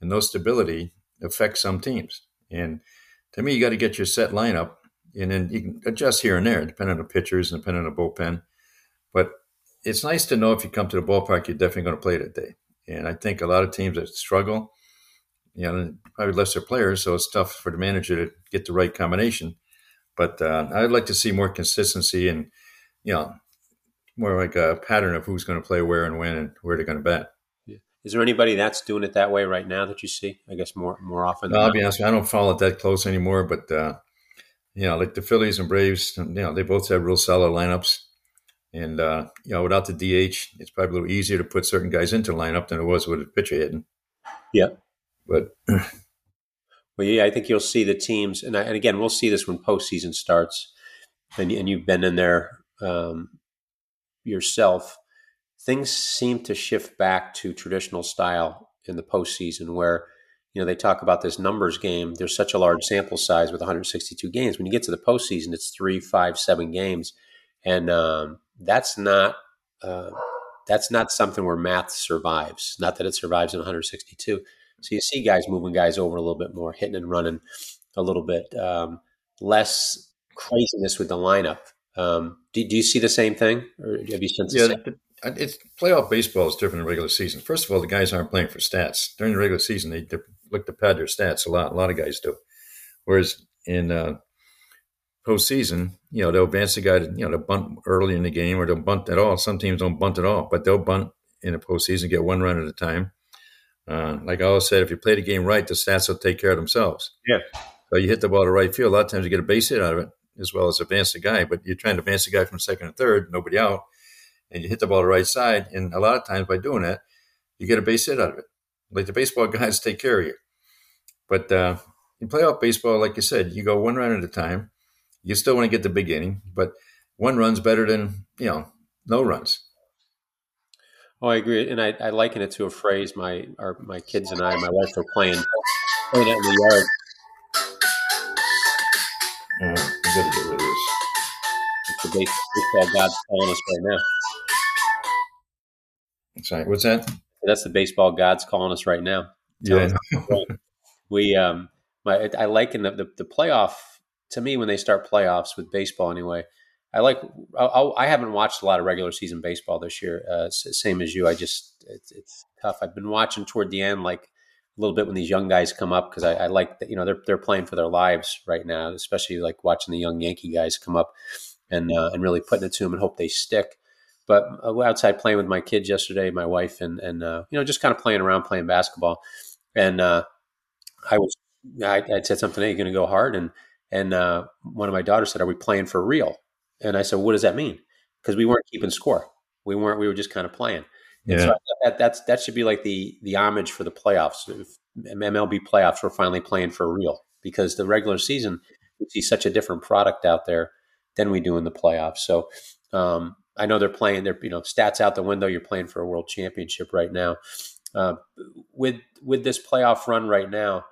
[SPEAKER 2] and no stability affects some teams. And to me, you got to get your set lineup, and then you can adjust here and there, depending on the pitchers and depending on the bullpen. But it's nice to know if you come to the ballpark, you're definitely going to play that day. And I think a lot of teams that struggle, you know, probably less their players, so it's tough for the manager to get the right combination. But uh, I'd like to see more consistency and, you know, more like a pattern of who's going to play where and when and where they're going to bet.
[SPEAKER 1] Yeah. Is there anybody that's doing it that way right now that you see? I guess more more often.
[SPEAKER 2] No, I'll be honest, I don't follow it that close anymore. But uh, you know, like the Phillies and Braves, you know, they both have real solid lineups. And uh, you know, without the DH, it's probably a little easier to put certain guys into lineup than it was with a pitcher hitting.
[SPEAKER 1] Yeah,
[SPEAKER 2] but
[SPEAKER 1] well, yeah, I think you'll see the teams, and, I, and again, we'll see this when postseason starts, and, and you've been in there um, yourself. Things seem to shift back to traditional style in the postseason, where you know they talk about this numbers game. There's such a large sample size with 162 games. When you get to the postseason, it's three, five, seven games, and um, that's not uh, that's not something where math survives. Not that it survives in 162. So you see guys moving guys over a little bit more, hitting and running a little bit um, less craziness with the lineup. Um, do, do, you see the same thing, or have you sensed?
[SPEAKER 2] Yeah, it's playoff baseball is different than regular season. First of all, the guys aren't playing for stats during the regular season. They look to pad their stats a lot. A lot of guys do, whereas in uh, postseason, you know, they'll advance the guy to, you know, to bunt early in the game or they'll bunt at all. Some teams don't bunt at all, but they'll bunt in the postseason, get one run at a time. Uh, like I always said, if you play the game right, the stats will take care of themselves.
[SPEAKER 1] Yeah.
[SPEAKER 2] So you hit the ball to right field. A lot of times you get a base hit out of it as well as advance the guy, but you're trying to advance the guy from second and third, nobody out. and you hit the ball the right side. And a lot of times by doing that, you get a base hit out of it. Like the baseball guys take care of you. But uh, in playoff baseball, like you said, you go one run at a time. You still want to get the big inning, but one run's better than you know no runs.
[SPEAKER 1] Oh, I agree, and I, I liken it to a phrase my our, my kids and I, my wife, are playing playing out in the yard.
[SPEAKER 2] Uh, you gotta get rid of this.
[SPEAKER 1] It's the baseball God's calling us right now.
[SPEAKER 2] Sorry, what's that?
[SPEAKER 1] That's the baseball gods calling us right now.
[SPEAKER 2] Yeah,
[SPEAKER 1] we um, my I liken the, the the playoff to me when they start playoffs with baseball anyway. I like. I, I haven't watched a lot of regular season baseball this year. Uh, same as you. I just it's, it's tough. I've been watching toward the end, like a little bit when these young guys come up because I, I, like that. You know, they're they're playing for their lives right now. Especially like watching the young Yankee guys come up and uh, and really putting it to them and hope they stick. But uh, outside playing with my kids yesterday, my wife and and uh, you know just kind of playing around playing basketball, and uh, I was I, I said something. Hey, you going to go hard? And and uh, one of my daughters said, "Are we playing for real?" And I said, "What does that mean?" Because we weren't keeping score. We weren't. We were just kind of playing. Yeah. And so that that's that should be like the the homage for the playoffs. If MLB playoffs, we're finally playing for real because the regular season we see such a different product out there than we do in the playoffs. So um, I know they're playing. Their you know stats out the window. You're playing for a world championship right now. Uh, with with this playoff run right now,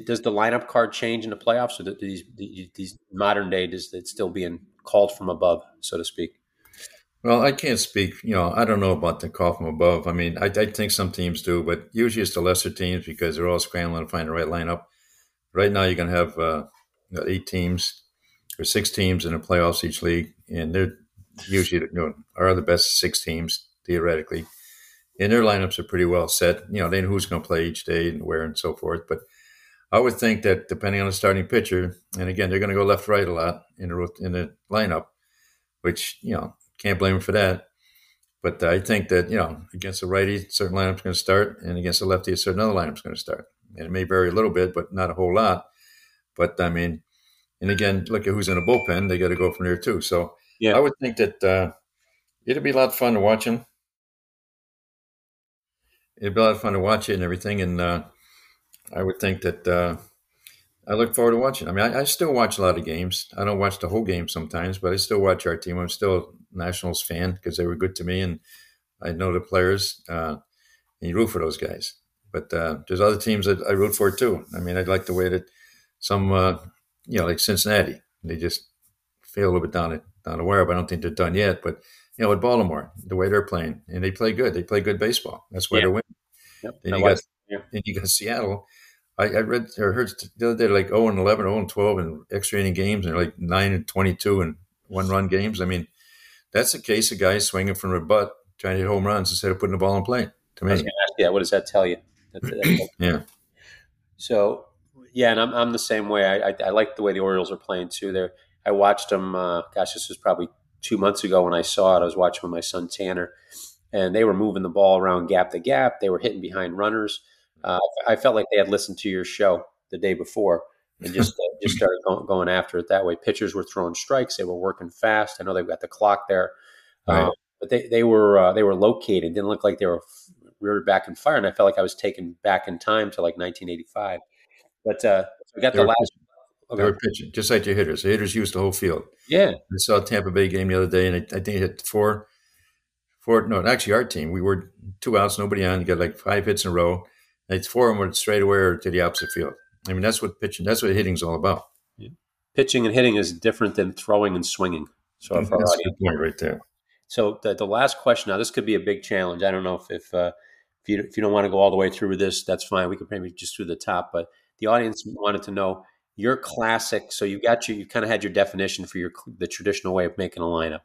[SPEAKER 1] does the lineup card change in the playoffs, or do these these modern day does it still being called from above, so to speak?
[SPEAKER 2] Well, I can't speak. You know, I don't know about the call from above. I mean, I, I think some teams do, but usually it's the lesser teams because they're all scrambling to find the right lineup. Right now, you're going to have uh, eight teams or six teams in the playoffs each league, and they're usually you know, are the best six teams theoretically, and their lineups are pretty well set. You know, they know who's going to play each day and where and so forth. But I would think that depending on the starting pitcher, and again, they're going to go left right a lot in the in the lineup, which you know can't blame them for that. But I think that you know against a righty, certain lineup's going to start, and against a lefty, a certain other lineup's going to start. And it may vary a little bit, but not a whole lot. But I mean, and again, look at who's in a bullpen; they got to go from there too. So yeah. I would think that uh, it'd be a lot of fun to watch him. It'd be a lot of fun to watch it and everything, and uh, I would think that uh, I look forward to watching. I mean, I, I, still watch a lot of games. I don't watch the whole game sometimes, but I still watch our team. I'm still a Nationals fan because they were good to me, and I know the players. Uh, and you root for those guys. But uh, there's other teams that I root for too. I mean, I like the way that some, uh, you know, like Cincinnati, they just feel a little bit down at down the wire. But I don't think they're done yet. But you know, at Baltimore, the way they're playing, and they play good. They play good baseball. That's why yeah. they're winning. Yep. Then you got, yeah. then you got Seattle I, I read or heard the other day like 0 and 11, 0 and 12 in extra inning games, and like 9 and 22 and one run games. I mean, that's a case of guys swinging from their butt trying to hit home runs instead of putting the ball in play. To me,
[SPEAKER 1] yeah, what does that tell you? That's,
[SPEAKER 2] that's yeah.
[SPEAKER 1] So yeah, and I'm I'm the same way. I, I, I like the way the Orioles are playing too. There, I watched them. Uh, gosh, this was probably two months ago when I saw it. I was watching with my son Tanner, and they were moving the ball around gap to gap. They were hitting behind runners. Uh, I felt like they had listened to your show the day before and just uh, just started going, going, after it that way. Pitchers were throwing strikes; they were working fast. I know they've got the clock there, right. uh, but they they were uh, they were located. Didn't look like they were reared back in fire, and I felt like I was taken back in time to like 1985. But uh, we got they the last.
[SPEAKER 2] Pitching. Okay. They were pitching just like your hitters. The hitters used the whole field.
[SPEAKER 1] Yeah,
[SPEAKER 2] I saw a Tampa Bay game the other day, and I, I think it hit four, four. No, actually, our team we were two outs, nobody on. You got like five hits in a row it's four of them went straight away or to the opposite field. I mean, that's what pitching, that's what hitting's all about.
[SPEAKER 1] Yeah. Pitching and hitting is different than throwing and swinging. So
[SPEAKER 2] that's a good point right there.
[SPEAKER 1] So the, the last question now, this could be a big challenge. I don't know if if, uh, if you if you don't want to go all the way through this, that's fine. We could maybe just through the top. But the audience wanted to know your classic. So you got your you kind of had your definition for your the traditional way of making a lineup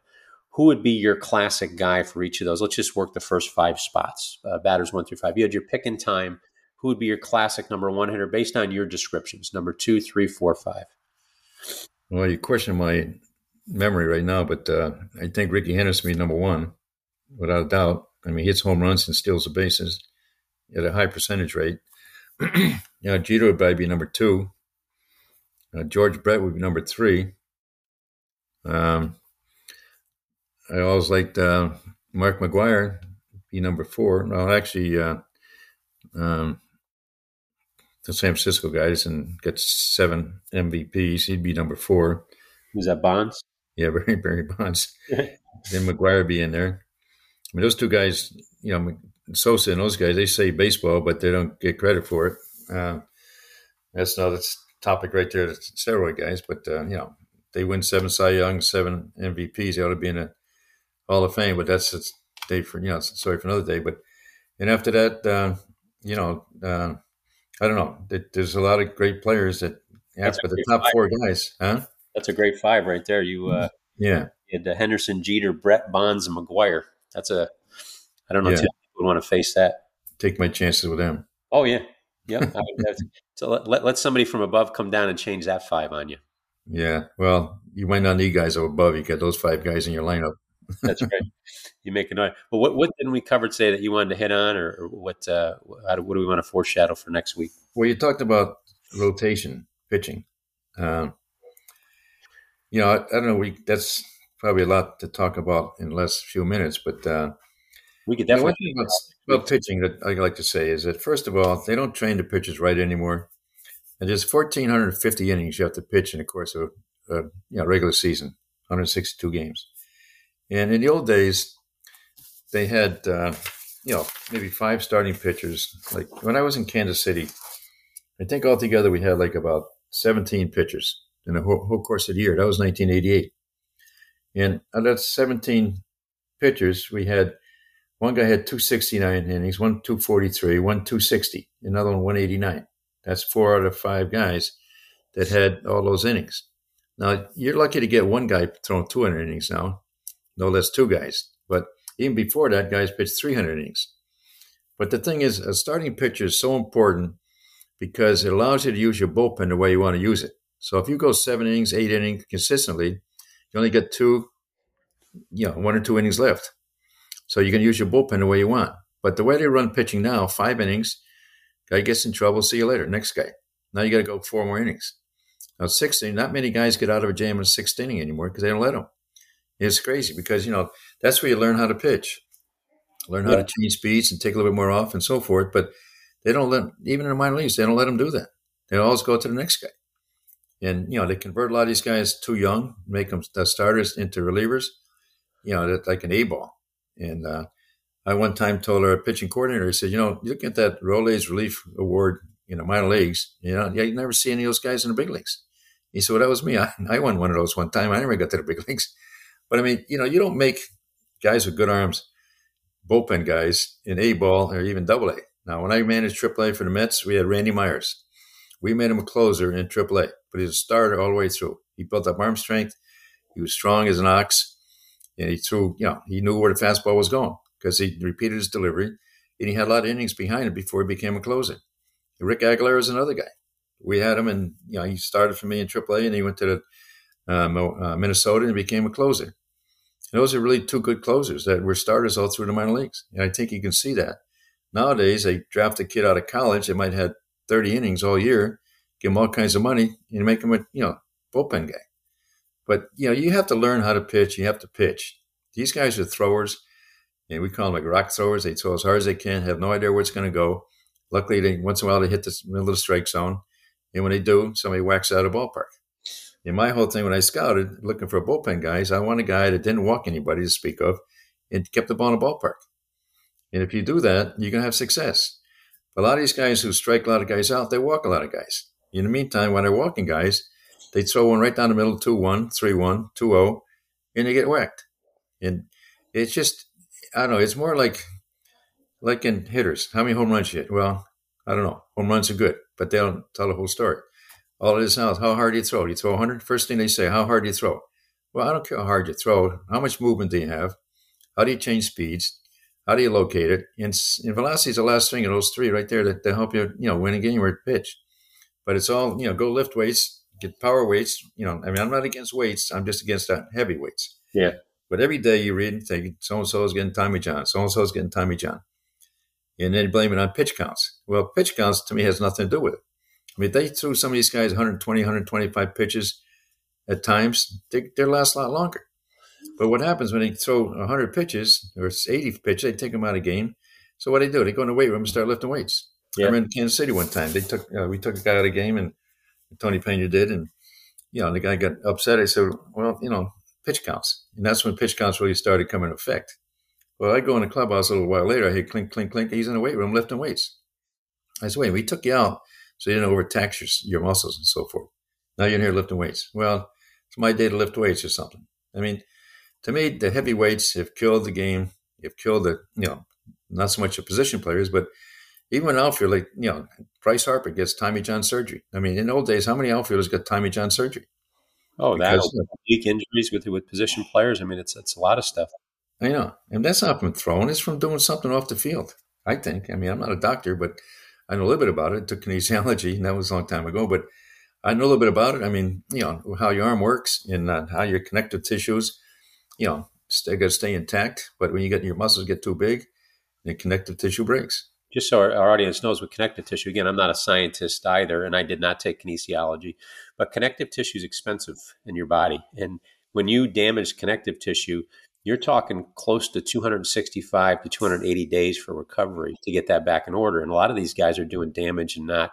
[SPEAKER 1] who would be your classic guy for each of those? Let's just work the first five spots, uh, batters one through five. You had your pick in time. Who would be your classic number one hitter based on your descriptions? Number two, three, four, five.
[SPEAKER 2] Well, you question my memory right now, but uh, I think Rickey Henderson would be number one, without a doubt. I mean, he hits home runs and steals the bases at a high percentage rate. you know, Jeter would probably be number two. Uh, George Brett would be number three. Um, I always liked uh, Mark McGwire be number four. No, actually, uh, um, the San Francisco guys and gets seven MVPs. He'd be number four.
[SPEAKER 1] Was that Bonds?
[SPEAKER 2] Yeah, Barry Barry Bonds. then McGwire be in there. I mean, those two guys, you know, Sosa and those guys, they say baseball, but they don't get credit for it. Uh, that's another topic right there. The steroid guys, but uh, you know, they win seven Cy Young, seven MVPs. They ought to be in the Hall of Fame. But that's a day for you know, sorry for another day. But and after that, uh, you know, uh, I don't know. There's a lot of great players that after the top five. four guys, huh?
[SPEAKER 1] That's a great five right there. You, uh,
[SPEAKER 2] yeah,
[SPEAKER 1] you had Henderson, Jeter, Brett, Bonds, and McGwire. That's a. I don't know yeah. if would want to face that.
[SPEAKER 2] Take my chances with them.
[SPEAKER 1] Oh yeah, yeah. so let, let, let somebody from above come down and change that five on you.
[SPEAKER 2] Yeah, well, you might not need guys above. You got those five guys in your lineup.
[SPEAKER 1] That's right. You make a noise. But what what didn't we cover today that you wanted to hit on, or, or what? Uh, do, what do we want to foreshadow for next week?
[SPEAKER 2] Well, you talked about rotation pitching. Um, you know, I, I, don't know. We that's probably a lot to talk about in less few minutes, but uh,
[SPEAKER 1] we could definitely.
[SPEAKER 2] You know, about, about pitching that I like to say is that first of all, they don't train the pitchers right anymore, and there's 1,450 innings you have to pitch in the course of a you know regular season, 162 games. And in the old days, they had, uh, you know, maybe five starting pitchers. Like when I was in Kansas City, I think altogether we had like about 17 pitchers in the whole, whole course of the year. That was 1988. And out of that 17 pitchers, we had one guy had 269 innings, one 243, one 260, another one 189. That's four out of five guys that had all those innings. Now, you're lucky to get one guy throwing 200 innings now no less two guys. But even before that, guys pitched 300 innings. But the thing is, a starting pitcher is so important because it allows you to use your bullpen the way you want to use it. So if you go seven innings, eight innings consistently, you only get two, you know, one or two innings left. So you can use your bullpen the way you want. But the way they run pitching now, five innings, guy gets in trouble, see you later, next guy. Now you got to go four more innings. Now, six innings, not many guys get out of a jam in a sixth inning anymore because they don't let them. It's crazy because you know that's where you learn how to pitch, learn how yeah. to change speeds and take a little bit more off and so forth. But they don't let even in the minor leagues they don't let them do that. They always go to the next guy, and you know they convert a lot of these guys too young, make them the starters into relievers. You know, like an A ball. And uh, I one time told our pitching coordinator, I said, you know, you look at that Rolaids Relief Award in the minor leagues, you know, yeah, you never see any of those guys in the big leagues. He said, well, that was me. I, I won one of those one time. I never got to the big leagues. But I mean, you know, you don't make guys with good arms, bullpen guys in A ball or even double A. Now, when I managed AAA for the Mets, we had Randy Myers. We made him a closer in AAA, but he's a starter all the way through. He built up arm strength. He was strong as an ox, and he threw. You know, he knew where the fastball was going because he repeated his delivery, and he had a lot of innings behind him before he became a closer. Rick Aguilera is another guy. We had him, and you know, he started for me in AAA, and he went to the uh, uh, Minnesota and became a closer. And those are really two good closers that were starters all through the minor leagues. And I think you can see that. Nowadays, they draft a kid out of college. They might have 30 innings all year, give him all kinds of money, and make him a you know bullpen guy. But you know, you have to learn how to pitch. You have to pitch. These guys are throwers, and we call them like rock throwers. They throw as hard as they can, have no idea where it's going to go. Luckily, they once in a while they hit the middle of the strike zone, and when they do, somebody whacks out of the ballpark. And my whole thing when I scouted, looking for a bullpen guys, I want a guy that didn't walk anybody to speak of and kept the ball in the ballpark. And if you do that, you're going to have success. But a lot of these guys who strike a lot of guys out, they walk a lot of guys. In the meantime, when they're walking guys, they throw one right down the middle 2 1, 3 1, 2 0, and they get whacked. And it's just, I don't know, it's more like like in hitters. How many home runs you hit? Well, I don't know. Home runs are good, but they don't tell the whole story. All it is now is how hard do you throw? Do you throw 100? First thing they say, how hard do you throw? Well, I don't care how hard you throw. How much movement do you have? How do you change speeds? How do you locate it? And, and velocity is the last thing of those three right there that, that help you, you know, win a game or pitch. But it's all, you know, go lift weights, get power weights. You know, I mean, I'm not against weights. I'm just against that heavy weights.
[SPEAKER 1] Yeah.
[SPEAKER 2] But every day you read and think so and so is getting Tommy John, so and so is getting Tommy John. And then you blame it on pitch counts. Well, pitch counts to me has nothing to do with it. I mean, they threw some of these guys 120, 125 pitches at times. They, they last a lot longer. But what happens when they throw 100 pitches or 80 pitches, they take them out of game. So what do they do, they go in the weight room and start lifting weights.
[SPEAKER 1] Yeah.
[SPEAKER 2] I remember in Kansas City one time, they took uh, we took a guy out of the game, and Tony Pena did, and you know the guy got upset. I said, "Well, you know, pitch counts," and that's when pitch counts really started coming into effect. Well, I go in the clubhouse a little while later. I hear clink, clink, clink. He's in the weight room lifting weights. I said, "Wait, we took you out so you didn't overtax your, your muscles and so forth. Now you're in here lifting weights. Well, it's my day to lift weights or something. I mean, to me, the heavy weights have killed the game. Have killed the you know not so much the position players, but even an outfielder like you know Bryce Harper gets Tommy John surgery. I mean, in old days, how many outfielders got Tommy John surgery?
[SPEAKER 1] Oh, that
[SPEAKER 2] Because-
[SPEAKER 1] weak injuries with with position players. I mean, it's it's a lot of stuff.
[SPEAKER 2] I know, and that's not from throwing; it's from doing something off the field. I think. I mean, I'm not a doctor, but I know a little bit about it. took kinesiology, and that was a long time ago, but I know a little bit about it. I mean, you know how your arm works and uh, how your connective tissues, you know, they got to stay intact. But when you get your muscles get too big, the connective tissue breaks.
[SPEAKER 1] just so our, our audience knows with connective tissue again i'm not a scientist either and i did not take kinesiology but connective tissue is expensive in your body and when you damage connective tissue you're talking close to 265 to 280 days for recovery to get that back in order and a lot of these guys are doing damage and not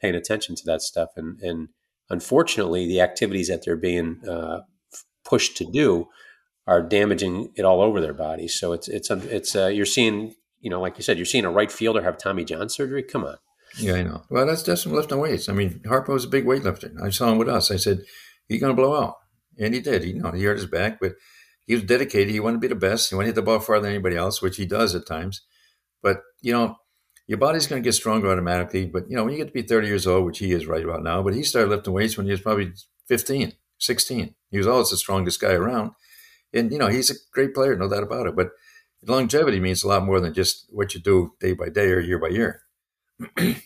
[SPEAKER 1] paying attention to that stuff and and unfortunately the activities that they're being uh, pushed to do are damaging it all over their bodies so it's it's it's uh, you're seeing you know, like you said, you're seeing a right fielder have Tommy John surgery. Come on.
[SPEAKER 2] Yeah, I know. Well, that's just from lifting weights. I mean, Harper was a big weightlifter. I saw him with us. I said, "He's going to blow out," and he did. He, you know, he hurt his back, but he was dedicated. He wanted to be the best. He wanted to hit the ball farther than anybody else, which he does at times. But you know, your body's going to get stronger automatically. But you know, when you get to be 30 years old, which he is right about now, but he started lifting weights when he was probably 15, 16. He was always the strongest guy around, and you know, he's a great player, no doubt about it. But longevity means a lot more than just what you do day by day or year by year.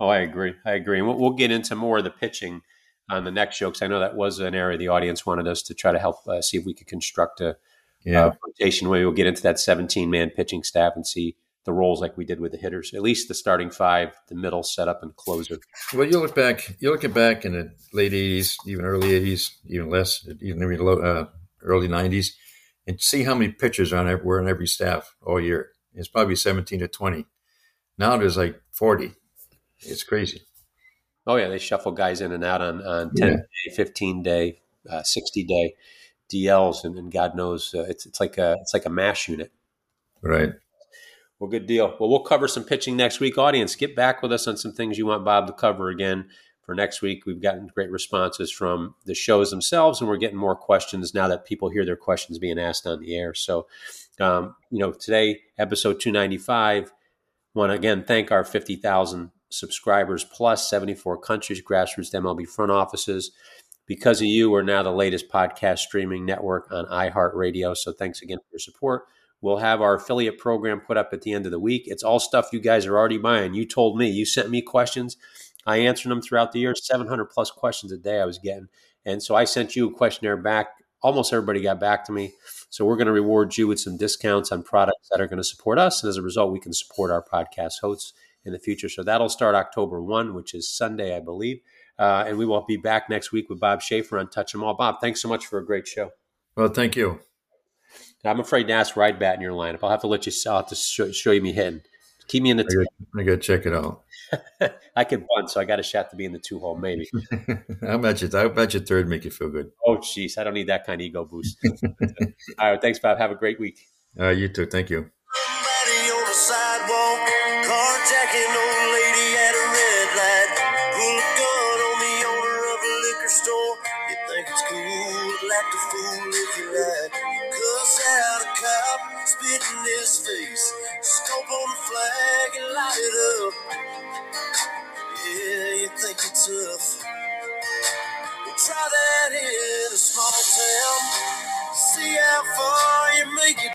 [SPEAKER 1] Oh, I agree. I agree. And we'll, we'll get into more of the pitching on the next show because I know that was an area the audience wanted us to try to help uh, see if we could construct a
[SPEAKER 2] Yeah,
[SPEAKER 1] uh, rotation where we'll get into that 17 man pitching staff and see the roles like we did with the hitters, at least the starting five, the middle setup, and closer.
[SPEAKER 2] Well, you look back. You look back in the late '80s, even early '80s, even less, even low, uh, early '90s, and see how many pitchers on were on every staff all year. It's probably 17 to 20. Now there's like 40. It's crazy.
[SPEAKER 1] Oh yeah, they shuffle guys in and out on on 10
[SPEAKER 2] Yeah.
[SPEAKER 1] day, 15 day, uh, 60 day DLs, and, and God knows uh, it's it's like a it's like a mash unit.
[SPEAKER 2] Right.
[SPEAKER 1] Well, good deal. Well, we'll cover some pitching next week. Audience, get back with us on some things you want Bob to cover again for next week. We've gotten great responses from the shows themselves, and we're getting more questions now that people hear their questions being asked on the air. So, um, you know, today, episode 295, want to again thank our 50,000 subscribers plus 74 countries, grassroots MLB front offices. Because of you, we're now the latest podcast streaming network on iHeartRadio. So, thanks again for your support. We'll have our affiliate program put up at the end of the week. It's all stuff you guys are already buying. You told me, you sent me questions. I answered them throughout the year, 700 plus questions a day I was getting. And so I sent you a questionnaire back. Almost everybody got back to me. So we're going to reward you with some discounts on products that are going to support us. And as a result, we can support our podcast hosts in the future. So that'll start October 1, which is Sunday, I believe. Uh, and we will be back next week with Bob Schaefer on Touch 'em All. Bob, thanks so much for a great show.
[SPEAKER 2] Well, thank you.
[SPEAKER 1] I'm afraid to ask Ride bat in your lineup. I'll have to let you. I'll have to show, show you me hitting. Keep me in the.
[SPEAKER 2] I got, I got to check it out.
[SPEAKER 1] I could bunt, so I got a shot to be in the two hole, maybe.
[SPEAKER 2] I bet you. I bet you third make you feel good.
[SPEAKER 1] Oh, jeez, I don't need that kind of ego boost. All right, thanks, Bob. Have a great week.
[SPEAKER 2] Uh, you too. Thank you.
[SPEAKER 3] Carjacking old lady at a red light. Pull a gun on the owner of a liquor store. You think it's cool, act a fool if you like. Cuss out a cop, spit in his face, scope on the flag and light it up. Yeah, you think you're tough. Well, try that in a small town. See how far you make it.